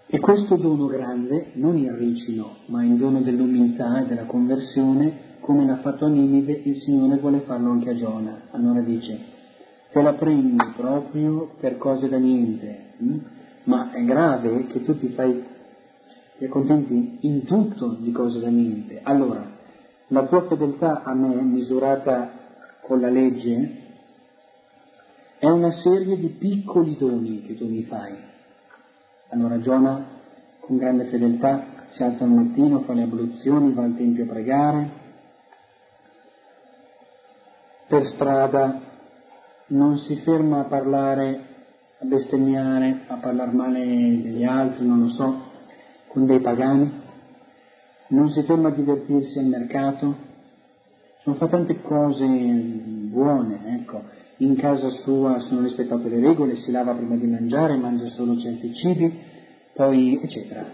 E questo dono grande, non il ricino, ma il dono dell'umiltà e della conversione, come l'ha fatto a Ninive, il Signore vuole farlo anche a Giona. Allora dice, te la prendi proprio per cose da niente, hm? ma è grave che tu ti fai, ti accontenti in tutto di cose da niente. Allora, la tua fedeltà a me, misurata con la legge, è una serie di piccoli doni che tu mi fai. Allora Giona, con grande fedeltà, si alza al mattino, fa le abluzioni, va al tempio a pregare, per strada, non si ferma a parlare, a bestemmiare, a parlare male degli altri, non lo so, con dei pagani, non si ferma a divertirsi al mercato, non fa tante cose buone, ecco, in casa sua sono rispettate le regole, si lava prima di mangiare, mangia solo certi cibi, poi eccetera.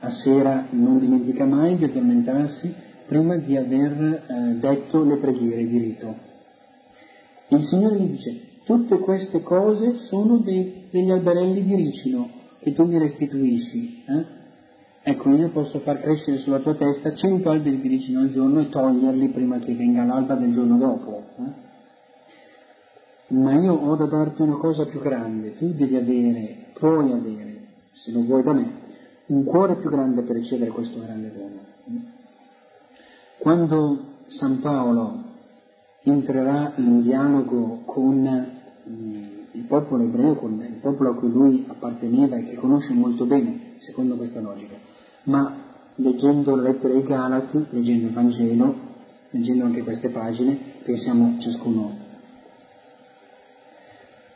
A sera non dimentica mai di addormentarsi prima di aver eh, detto le preghiere di rito. Il Signore gli dice, tutte queste cose sono dei, degli alberelli di ricino che tu mi restituisci. Eh? Ecco, io posso far crescere sulla tua testa cento alberi di ricino al giorno e toglierli prima che venga l'alba del giorno dopo. Eh? Ma io ho da darti una cosa più grande, tu devi avere, puoi avere, se lo vuoi da me, un cuore più grande per ricevere questo grande dono. Quando San Paolo entrerà in dialogo con mm, il popolo ebreo, con il popolo a cui lui apparteneva e che conosce molto bene, secondo questa logica, ma leggendo la lettera ai Galati, leggendo il Vangelo, leggendo anche queste pagine, pensiamo ciascuno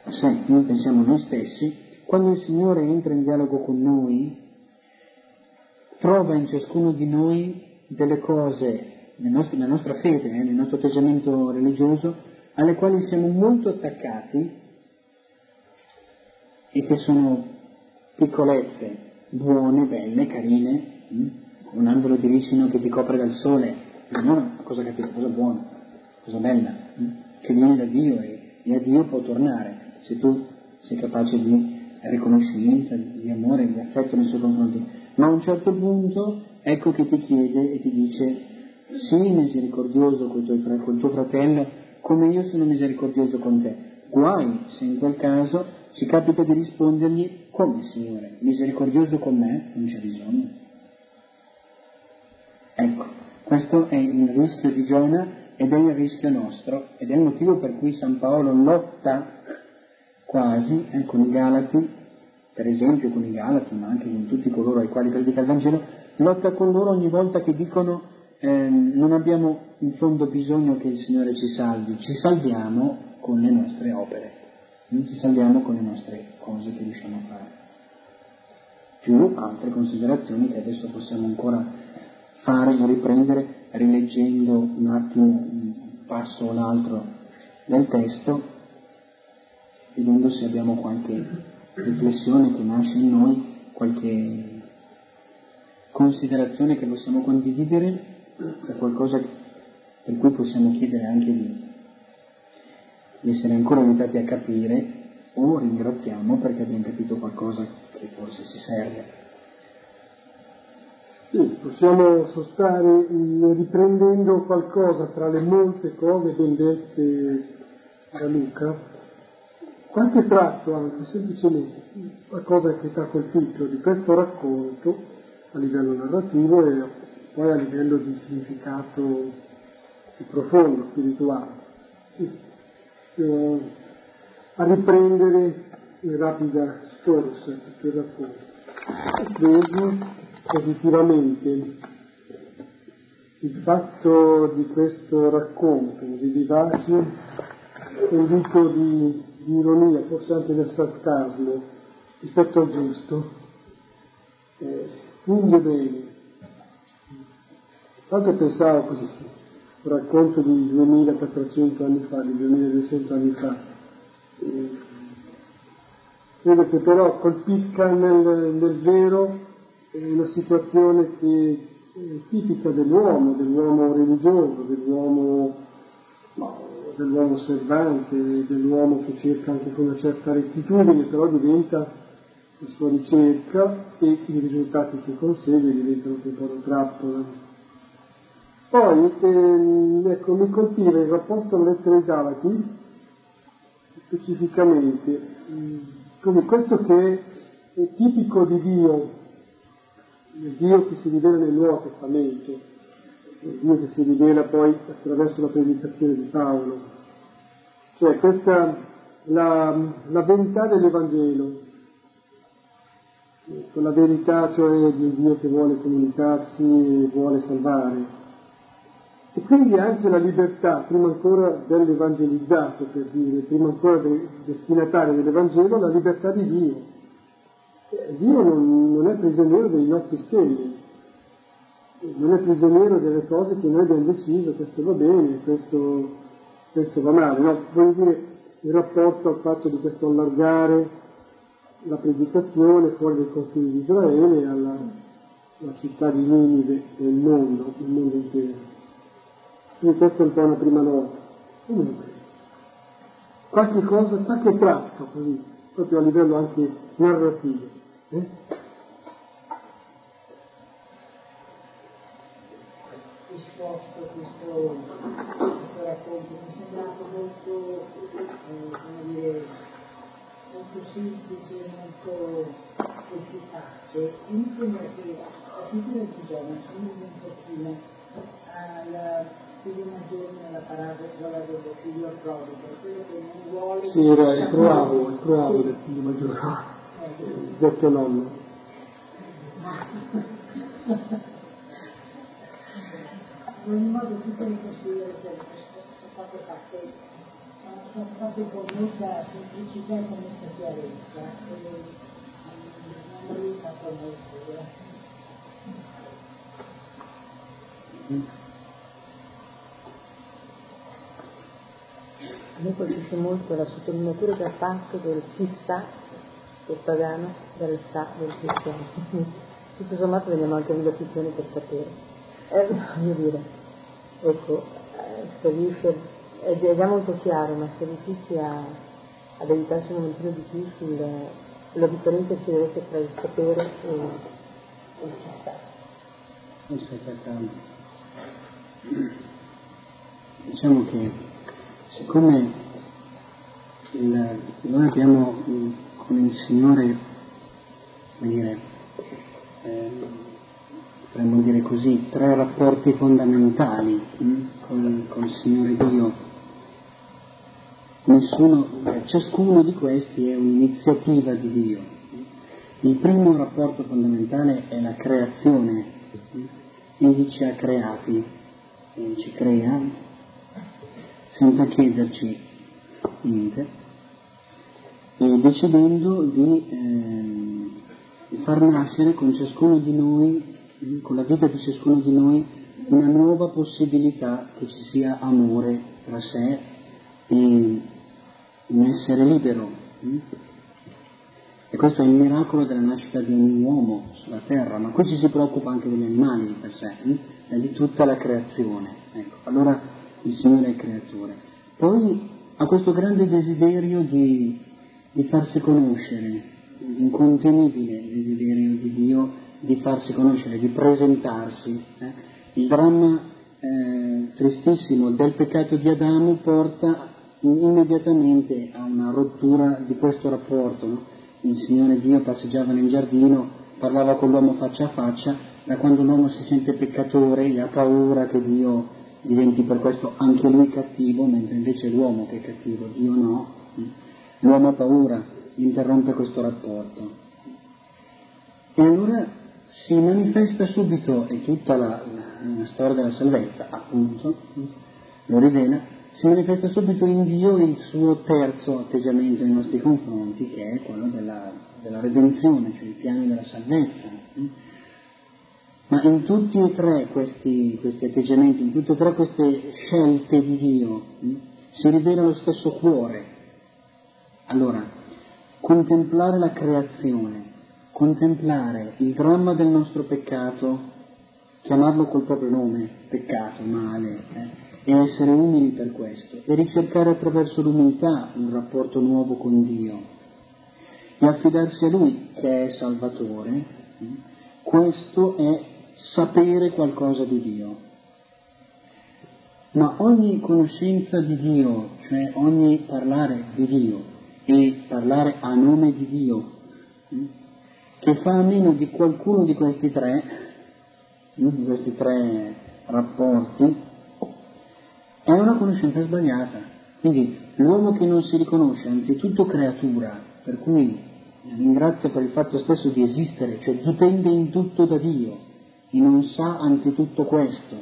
a sé, noi pensiamo noi stessi, quando il Signore entra in dialogo con noi, trova in ciascuno di noi delle cose nella nostra fede, eh, nel nostro atteggiamento religioso, alle quali siamo molto attaccati e che sono piccolezze, buone, belle, carine, hm? un angelo di ricino che ti copre dal sole, una cosa cattiva, cosa buona, cosa bella, hm? che viene da Dio e, e a Dio può tornare, se tu sei capace di riconoscenza, di amore, di affetto nei suoi confronti. Ma a un certo punto ecco che ti chiede e ti dice sii misericordioso con, il tuo fratello come io sono misericordioso con te. Guai se in quel caso ci capita di rispondergli come Signore, misericordioso con me, non c'è bisogno. Ecco, questo è il rischio di Giona ed è il rischio nostro ed è il motivo per cui San Paolo lotta quasi eh, con i Galati, per esempio con i Galati, ma anche con tutti coloro ai quali predica il Vangelo, lotta con loro ogni volta che dicono eh, non abbiamo in fondo bisogno che il Signore ci salvi, ci salviamo con le nostre opere, non ci salviamo con le nostre cose che riusciamo a fare. Più altre considerazioni che adesso possiamo ancora fare e riprendere rileggendo un attimo un passo o l'altro del testo, vedendo se abbiamo qualche riflessione che nasce in noi, qualche considerazione che possiamo condividere c'è qualcosa per cui possiamo chiedere anche di, di essere ancora aiutati a capire o ringraziamo perché abbiamo capito qualcosa che forse ci serve. Sì, possiamo sostare riprendendo qualcosa tra le molte cose ben dette da Luca, qualche tratto anche, semplicemente, qualcosa che ti ha colpito di questo racconto a livello narrativo e poi a livello di significato più profondo, spirituale. Eh, a riprendere in rapida scorsa tutto il racconto. Ho positivamente il fatto di questo racconto di vivace, condito di, di ironia, forse anche del sarcasmo, rispetto al gesto, eh, bene. Tanto pensavo così, un racconto di 2400 anni fa, di 2200 anni fa, eh, credo che però colpisca nel, nel vero una situazione che è tipica dell'uomo, dell'uomo religioso, dell'uomo, dell'uomo osservante, dell'uomo che cerca anche con una certa rettitudine, però diventa la sua ricerca e i risultati che consegue diventano un po' una trappola. Poi, ehm, ecco, mi colpiva il rapporto alla lettera ai Galati, specificamente, come questo che è tipico di Dio, il Dio che si rivela nel Nuovo Testamento, Dio che si rivela poi attraverso la predicazione di Paolo, cioè questa, la, la verità dell'Evangelo, la verità cioè di un Dio che vuole comunicarsi e vuole salvare. E quindi anche la libertà, prima ancora dell'evangelizzato, per dire, prima ancora del destinatario dell'Evangelo, la libertà di Dio. Dio non, non, è prigioniero dei nostri schemi, non è prigioniero delle cose che noi abbiamo deciso, questo va bene, questo, questo va male, no? Voglio dire, il rapporto al fatto di questo allargare la predicazione fuori dai confini di Israele alla, alla città di Ninive e il mondo, il mondo intero. Quindi questa è un po' una prima nota. Comunque, qualche cosa, qualche tratto così, proprio a livello anche narrativo. Eh? Molto semplice, molto efficace. Mi sembra che la figura di Giona somiglia un pochino al figlio maggiore nella parabola del figlio prodigo, quello che non vuole... Sì, era il croavo, il croavo del figlio maggiore. Vecchio nonno. In ogni modo tutte le considerazioni sono state fatte fatte con molta semplicità e con molta chiarezza e non mi fatto molto. A me colpisce molto la sottolineatura che ha fatto del chissà del pagano del sa del cristiano. Tutto sommato veniamo anche a ripetizioni per sapere. Eh, voglio dire, ecco, eh, se riesce, è, già molto chiaro, ma se riuscissi a, a dedicarsi un momentino di più sul, sulla differenza che ci deve essere tra il sapere e, il chissà. Forse questa... Diciamo che siccome il, noi abbiamo con il Signore, come dire, eh, potremmo dire così, tre rapporti fondamentali hm, con, con, il Signore Dio. Nessuno, ciascuno di questi è un'iniziativa di Dio. Il primo rapporto fondamentale è la creazione. Egli ci ha creati, Egli ci crea senza chiederci niente e decidendo di eh, far nascere con ciascuno di noi, con la vita di ciascuno di noi, una nuova possibilità che ci sia amore tra sé e un essere libero. E questo è il miracolo della nascita di un uomo sulla terra, ma qui ci si preoccupa anche degli animali di per sé, e di tutta la creazione. Ecco, allora il Signore è il creatore. Poi ha questo grande desiderio di di farsi conoscere, incontenibile desiderio di Dio di farsi conoscere, di presentarsi. Eh? Il dramma eh, tristissimo del peccato di Adamo porta immediatamente a una rottura di questo rapporto. No? Il Signore Dio passeggiava nel giardino, parlava con l'uomo faccia a faccia, da quando l'uomo si sente peccatore e ha paura che Dio diventi per questo anche lui cattivo, mentre invece è l'uomo che è cattivo, Dio no. L'uomo ha paura, interrompe questo rapporto. E allora si manifesta subito, e tutta la, la, la storia della salvezza, appunto, lo rivela, si manifesta subito in Dio il suo terzo atteggiamento nei nostri confronti, che è quello della, della redenzione, cioè il piano della salvezza. Ma in tutti e tre questi, questi atteggiamenti, in tutte e tre queste scelte di Dio, si rivela lo stesso cuore, allora, contemplare la creazione, contemplare il dramma del nostro peccato, chiamarlo col proprio nome, peccato, male, eh, e essere umili per questo, e ricercare attraverso l'umiltà un rapporto nuovo con Dio, e affidarsi a Lui che è Salvatore, questo è sapere qualcosa di Dio. Ma ogni conoscenza di Dio, cioè ogni parlare di Dio e parlare a nome di Dio, che fa a meno di qualcuno di questi tre, di questi tre rapporti, è una conoscenza sbagliata. Quindi l'uomo che non si riconosce anzitutto creatura, per cui ringrazia per il fatto stesso di esistere, cioè dipende in tutto da Dio e non sa anzitutto questo.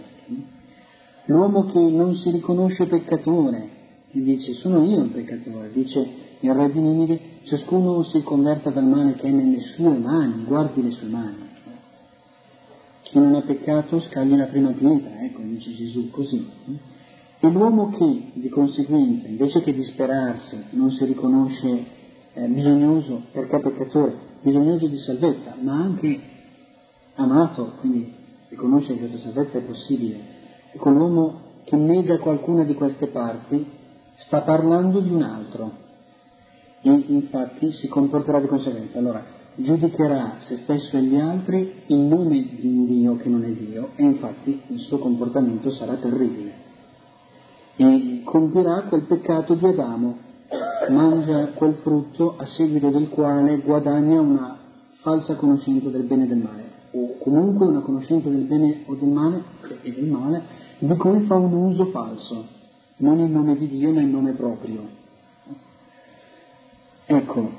L'uomo che non si riconosce peccatore, che dice sono io il peccatore, dice il re di Ninive, ciascuno si converta dal male che è nelle sue mani, guardi le sue mani. Chi non ha peccato scagli la prima pietra, ecco, dice Gesù così. E l'uomo che, di conseguenza, invece che disperarsi, non si riconosce eh, bisognoso, perché peccatore, bisognoso di salvezza, ma anche amato, quindi riconosce che questa salvezza è possibile. Ecco, l'uomo che nega qualcuna di queste parti sta parlando di un altro e infatti si comporterà di conseguenza. Allora, giudicherà se stesso e gli altri in nome di un Dio che non è Dio e infatti il suo comportamento sarà terribile. E compirà quel peccato di Adamo mangia quel frutto a seguito del quale guadagna una falsa conoscenza del bene e del male, o comunque una conoscenza del bene o del male e del male, di cui fa un uso falso, non in nome di Dio ma in nome proprio. Ecco,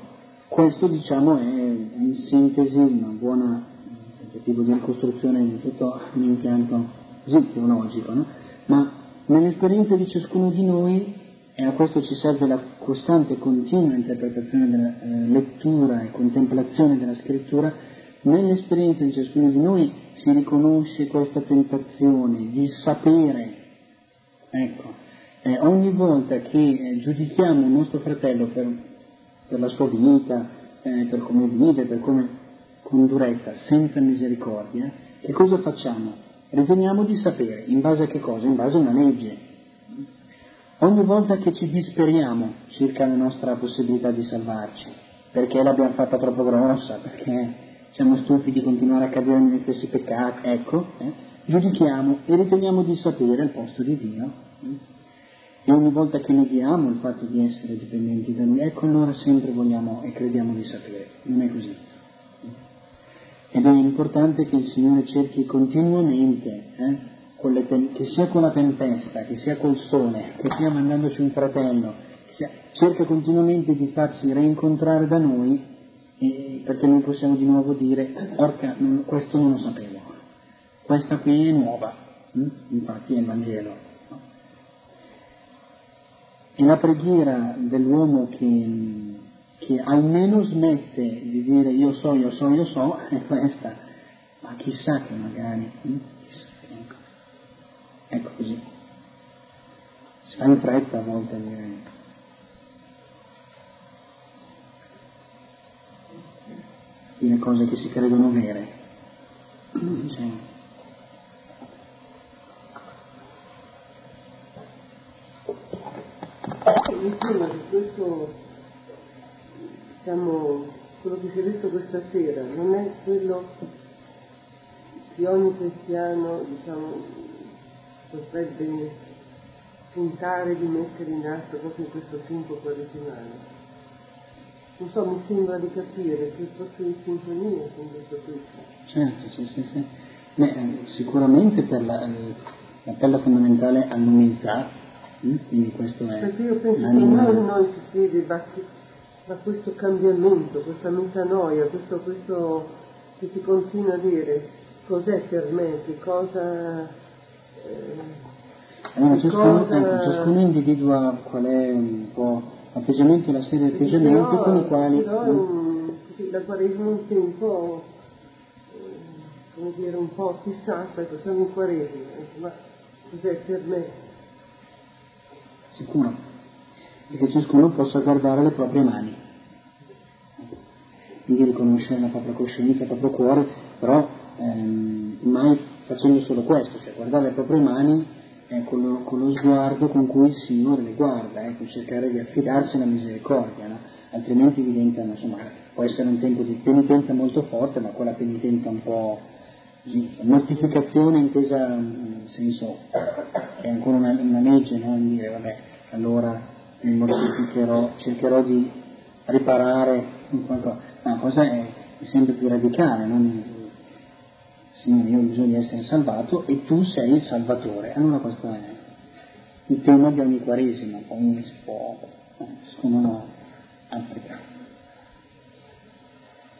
questo diciamo è in sintesi una buona tentativo di ricostruzione di tutto un impianto così teologico, no? ma nell'esperienza di ciascuno di noi e a questo ci serve la costante e continua interpretazione della eh, lettura e contemplazione della scrittura, nell'esperienza di ciascuno di noi si riconosce questa tentazione di sapere, ecco, eh, ogni volta che eh, giudichiamo il nostro fratello per, per la sua vita, eh, per come vive, per come con durezza, senza misericordia, che cosa facciamo? Riteniamo di sapere, in base a che cosa? In base a una legge, Ogni volta che ci disperiamo circa la nostra possibilità di salvarci, perché l'abbiamo fatta troppo grossa, perché siamo stufi di continuare a cadere negli stessi peccati, ecco, eh, giudichiamo e riteniamo di sapere al posto di Dio. E ogni volta che neghiamo il fatto di essere dipendenti da Lui, ecco allora sempre vogliamo e crediamo di sapere. Non è così. Ed è importante che il Signore cerchi continuamente eh, tem- che sia con la tempesta, che sia col sole, che sia mandandoci un fratello, sia, cerca continuamente di farsi rincontrare da noi eh, perché noi possiamo di nuovo dire, orca, non, questo non lo sapevo, questa qui è nuova, hm? infatti è il Vangelo. E la preghiera dell'uomo che, che almeno smette di dire io so, io so, io so, è questa, ma chissà che magari... Hm? Ecco così. Si fa in fretta a volte a dire. cose che si credono vere. Cioè, Insomma, di questo, diciamo, quello che si è detto questa sera non è quello che ogni cristiano, diciamo, potrebbe puntare di mettere in atto proprio in questo tempo quaresimale. Non so, mi sembra di capire che è proprio in sintonia con questo Cristo. Certo, sì, sì, sì. Beh, eh, sicuramente per la, eh, l'appello fondamentale all'umiltà, hm? quindi questo è Perché io penso che noi, noi si chiede da, da, questo cambiamento, questa metanoia, questo, questo che si continua a dire cos'è per me, che cosa allora, ciascuno, cosa... ciascuno, individua qual è un po' l'atteggiamento, la serie di atteggiamenti però, con i quali... Però mm. così, la Quaresima è un po', eh, come dire, un po' fissata, siamo in Quaresima, ma cos'è per me? Sicuro, perché ciascuno possa guardare le proprie mani. quindi riconoscere la propria coscienza, il proprio cuore, però ehm, mai facendo solo questo, cioè guardare le proprie mani eh, con, lo, con, lo, sguardo con cui il Signore le guarda, ecco, cercare di affidarsi alla misericordia, no? altrimenti diventa, insomma, può essere un tempo di penitenza molto forte, ma quella penitenza un po' di mortificazione intesa in senso che è ancora una, una legge, no? dire vabbè, allora mi mortificherò, cercherò di riparare in qualcosa, la cosa è, è sempre più radicale, non Signore, io ho bisogno di essere salvato e tu sei il Salvatore. Allora questo è il tema di ogni quaresima, poi si può, me, applicare.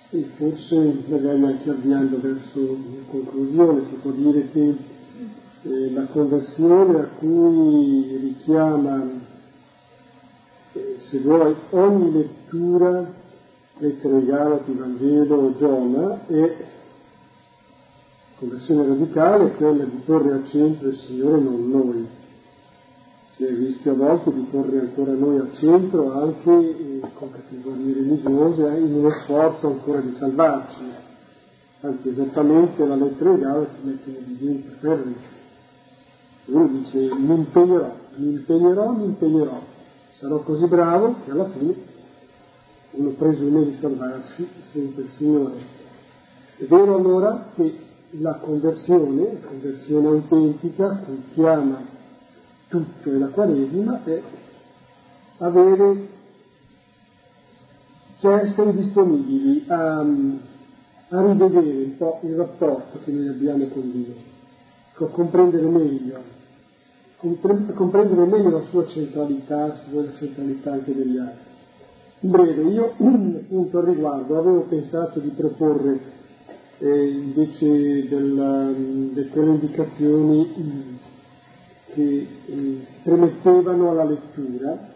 Sì, forse magari anche avviando verso la conclusione si può dire che eh, la conversione a cui richiama, se vuoi, ogni lettura, lettere Galati, Vangelo, Giona, è conversione radicale è quella di porre al centro il Signore, non noi. C'è il rischio a volte di porre ancora noi al centro anche eh, con categorie religiose eh, in uno sforzo ancora di salvarci. Anzi, esattamente la lettera legale ti mette in evidenza per uno dice mi impegnerò, mi impegnerò, mi impegnerò, sarò così bravo che alla fine uno presume di salvarsi senza il Signore. È vero allora che la conversione, la conversione autentica, cui chiama tutto e la Quaresima, è avere, cioè essere disponibili a, a rivedere un po' il rapporto che noi abbiamo con Dio, a comprendere meglio, comprendere meglio la sua centralità, se vuole la centralità anche degli altri. In breve, io appunto al riguardo avevo pensato di proporre eh, invece della, di quelle indicazioni mm, che eh, si premettevano alla lettura,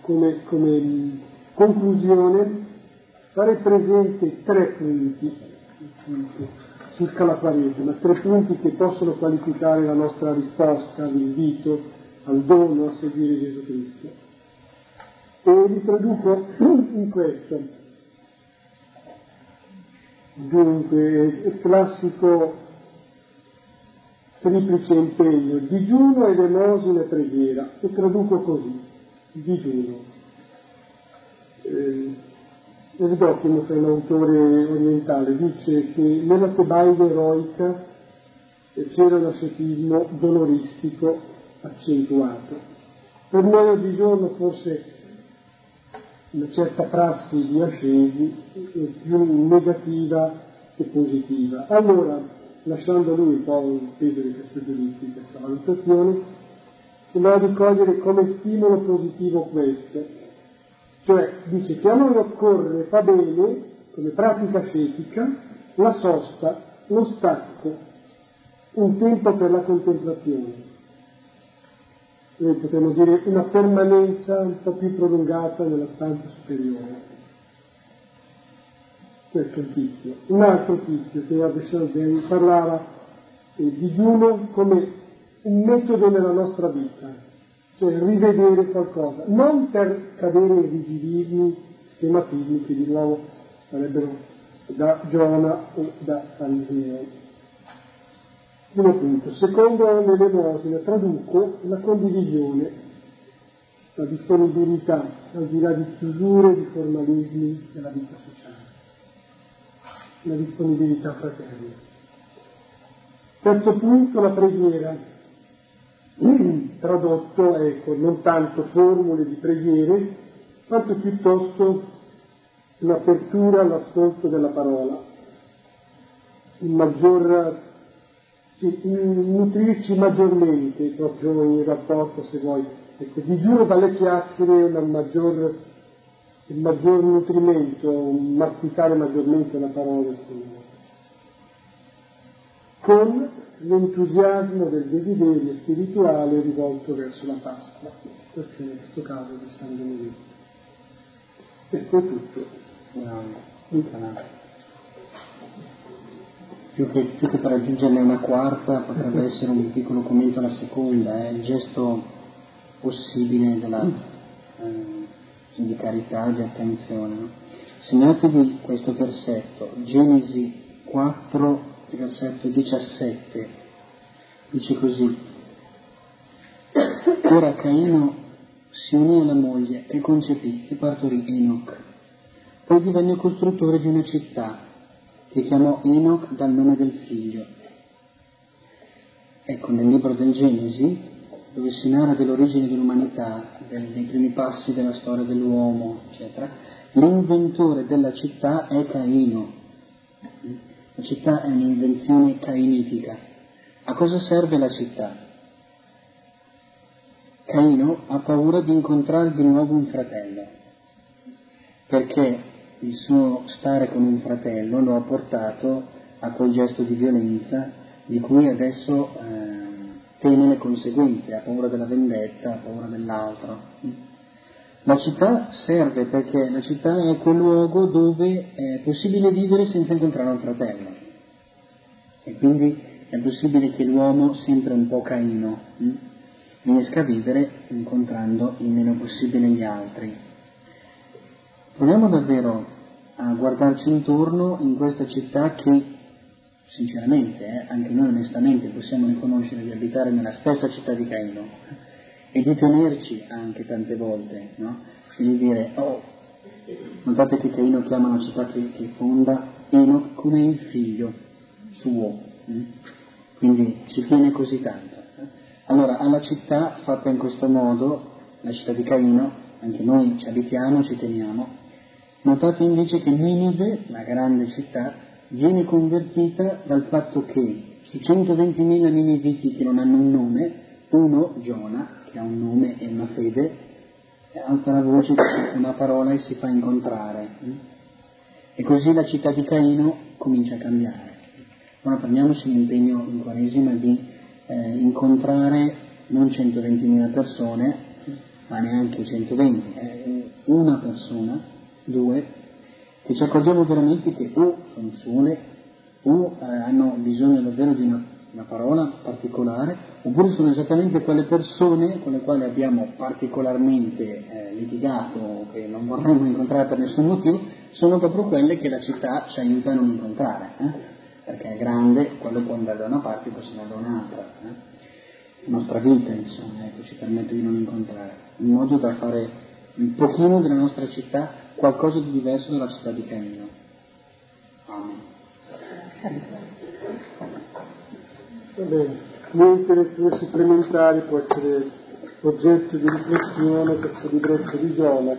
come, come mm, conclusione fare presente tre punti circa la Quaresima, tre punti che possono qualificare la nostra risposta all'invito, al dono a seguire Gesù Cristo. E li traduco in questo. Dunque, il classico triplice impegno, digiuno ed elemosina e preghiera, e traduco così, digiuno. Eh, Evdokimo, che è un autore orientale, dice che nella tebaide eroica c'era un ascetismo doloristico accentuato. Per noi oggigiorno forse una certa prassi di ascesi più negativa che positiva. Allora, lasciando lui un po' il peso di questo giudizio, di questa valutazione, si va a ricogliere come stimolo positivo questo. Cioè, dice che a noi occorre, fa bene, come pratica scetica, la sosta, lo stacco, un tempo per la contemplazione noi potremmo dire una permanenza un po' più prolungata nella stanza superiore. Questo è un tizio. Un altro tizio che Abishal parlava eh, di digiuno come un metodo nella nostra vita, cioè rivedere qualcosa, non per cadere in rigidivismi, schematismi che di nuovo sarebbero da Giona o da Fariseo Primo punto. Secondo l'elemosina traduco la condivisione, la disponibilità, al di là di chiusure, di formalismi della vita sociale, la disponibilità fraterna. Terzo punto, la preghiera, tradotto, ecco, non tanto formule di preghiere, quanto piuttosto l'apertura all'ascolto della parola, il maggior sì, nutrirci maggiormente proprio in rapporto, se vuoi. Ecco, digiuno dalle chiacchiere una maggior, il maggior nutrimento, un masticare maggiormente la parola del Signore. Con l'entusiasmo del desiderio spirituale rivolto verso la Pasqua, questo in questo caso di San Benedetto. Ecco è tutto. Wow più che, più che per aggiungerne una quarta potrebbe essere un piccolo commento alla seconda, eh, il gesto possibile della, eh, di carità, di attenzione. Segnatevi questo versetto, Genesi 4, versetto 17, dice così, ora Caino si unì alla moglie e concepì e partorì Enoch. Poi divenne costruttore di una città che chiamò Enoch dal nome del figlio. Ecco, nel libro del Genesi, dove si narra dell'origine dell'umanità, dei primi passi della storia dell'uomo, eccetera, l'inventore della città è Caino. La città è un'invenzione cainitica. A cosa serve la città? Caino ha paura di incontrare di nuovo un fratello, perché il suo stare con un fratello lo ha portato a quel gesto di violenza di cui adesso eh, teme le conseguenze, ha paura della vendetta, ha paura dell'altro. La città serve perché la città è quel luogo dove è possibile vivere senza incontrare un fratello. E quindi è possibile che l'uomo, sempre un po' caino, hm, riesca a vivere incontrando il meno possibile gli altri. Proviamo davvero a guardarci intorno in questa città che, sinceramente, eh, anche noi onestamente possiamo riconoscere di abitare nella stessa città di Caino e di tenerci anche tante volte, no? Di dire, oh, notate che Caino chiama la città che, che fonda Enoch come il figlio suo, hm? quindi ci tiene così tanto. Allora, alla città fatta in questo modo, la città di Caino, anche noi ci abitiamo, ci teniamo, notate invece che Ninive, la grande città, viene convertita dal fatto che su 120.000 niniviti che non hanno un nome, uno, Giona, che ha un nome e una fede, alza la voce, una parola e si fa incontrare. E così la città di Caino comincia a cambiare. Ora prendiamoci l'impegno in Quaresima di eh, incontrare non 120.000 persone, ma neanche 120, eh, una persona, due, che ci accorgiamo veramente che o sono sole, o eh, hanno bisogno davvero di una, una, parola particolare, oppure sono esattamente quelle persone con le quali abbiamo particolarmente eh, litigato che non vorremmo incontrare per nessun motivo, sono proprio quelle che la città ci aiuta a non incontrare. Eh perché è grande, quello può andare da una parte e può andare da un'altra. Eh? La nostra vita, insomma, ecco, ci permette di non incontrare, in modo da fare un pochino della nostra città qualcosa di diverso dalla città di Caino. Amen. Va bene, niente letture supplementari può essere oggetto di riflessione questo libretto di Giona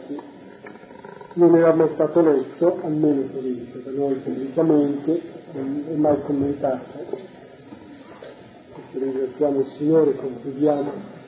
non era mai stato letto, almeno così da noi pubblicamente, è mai commentato. Ringraziamo il Signore, concludiamo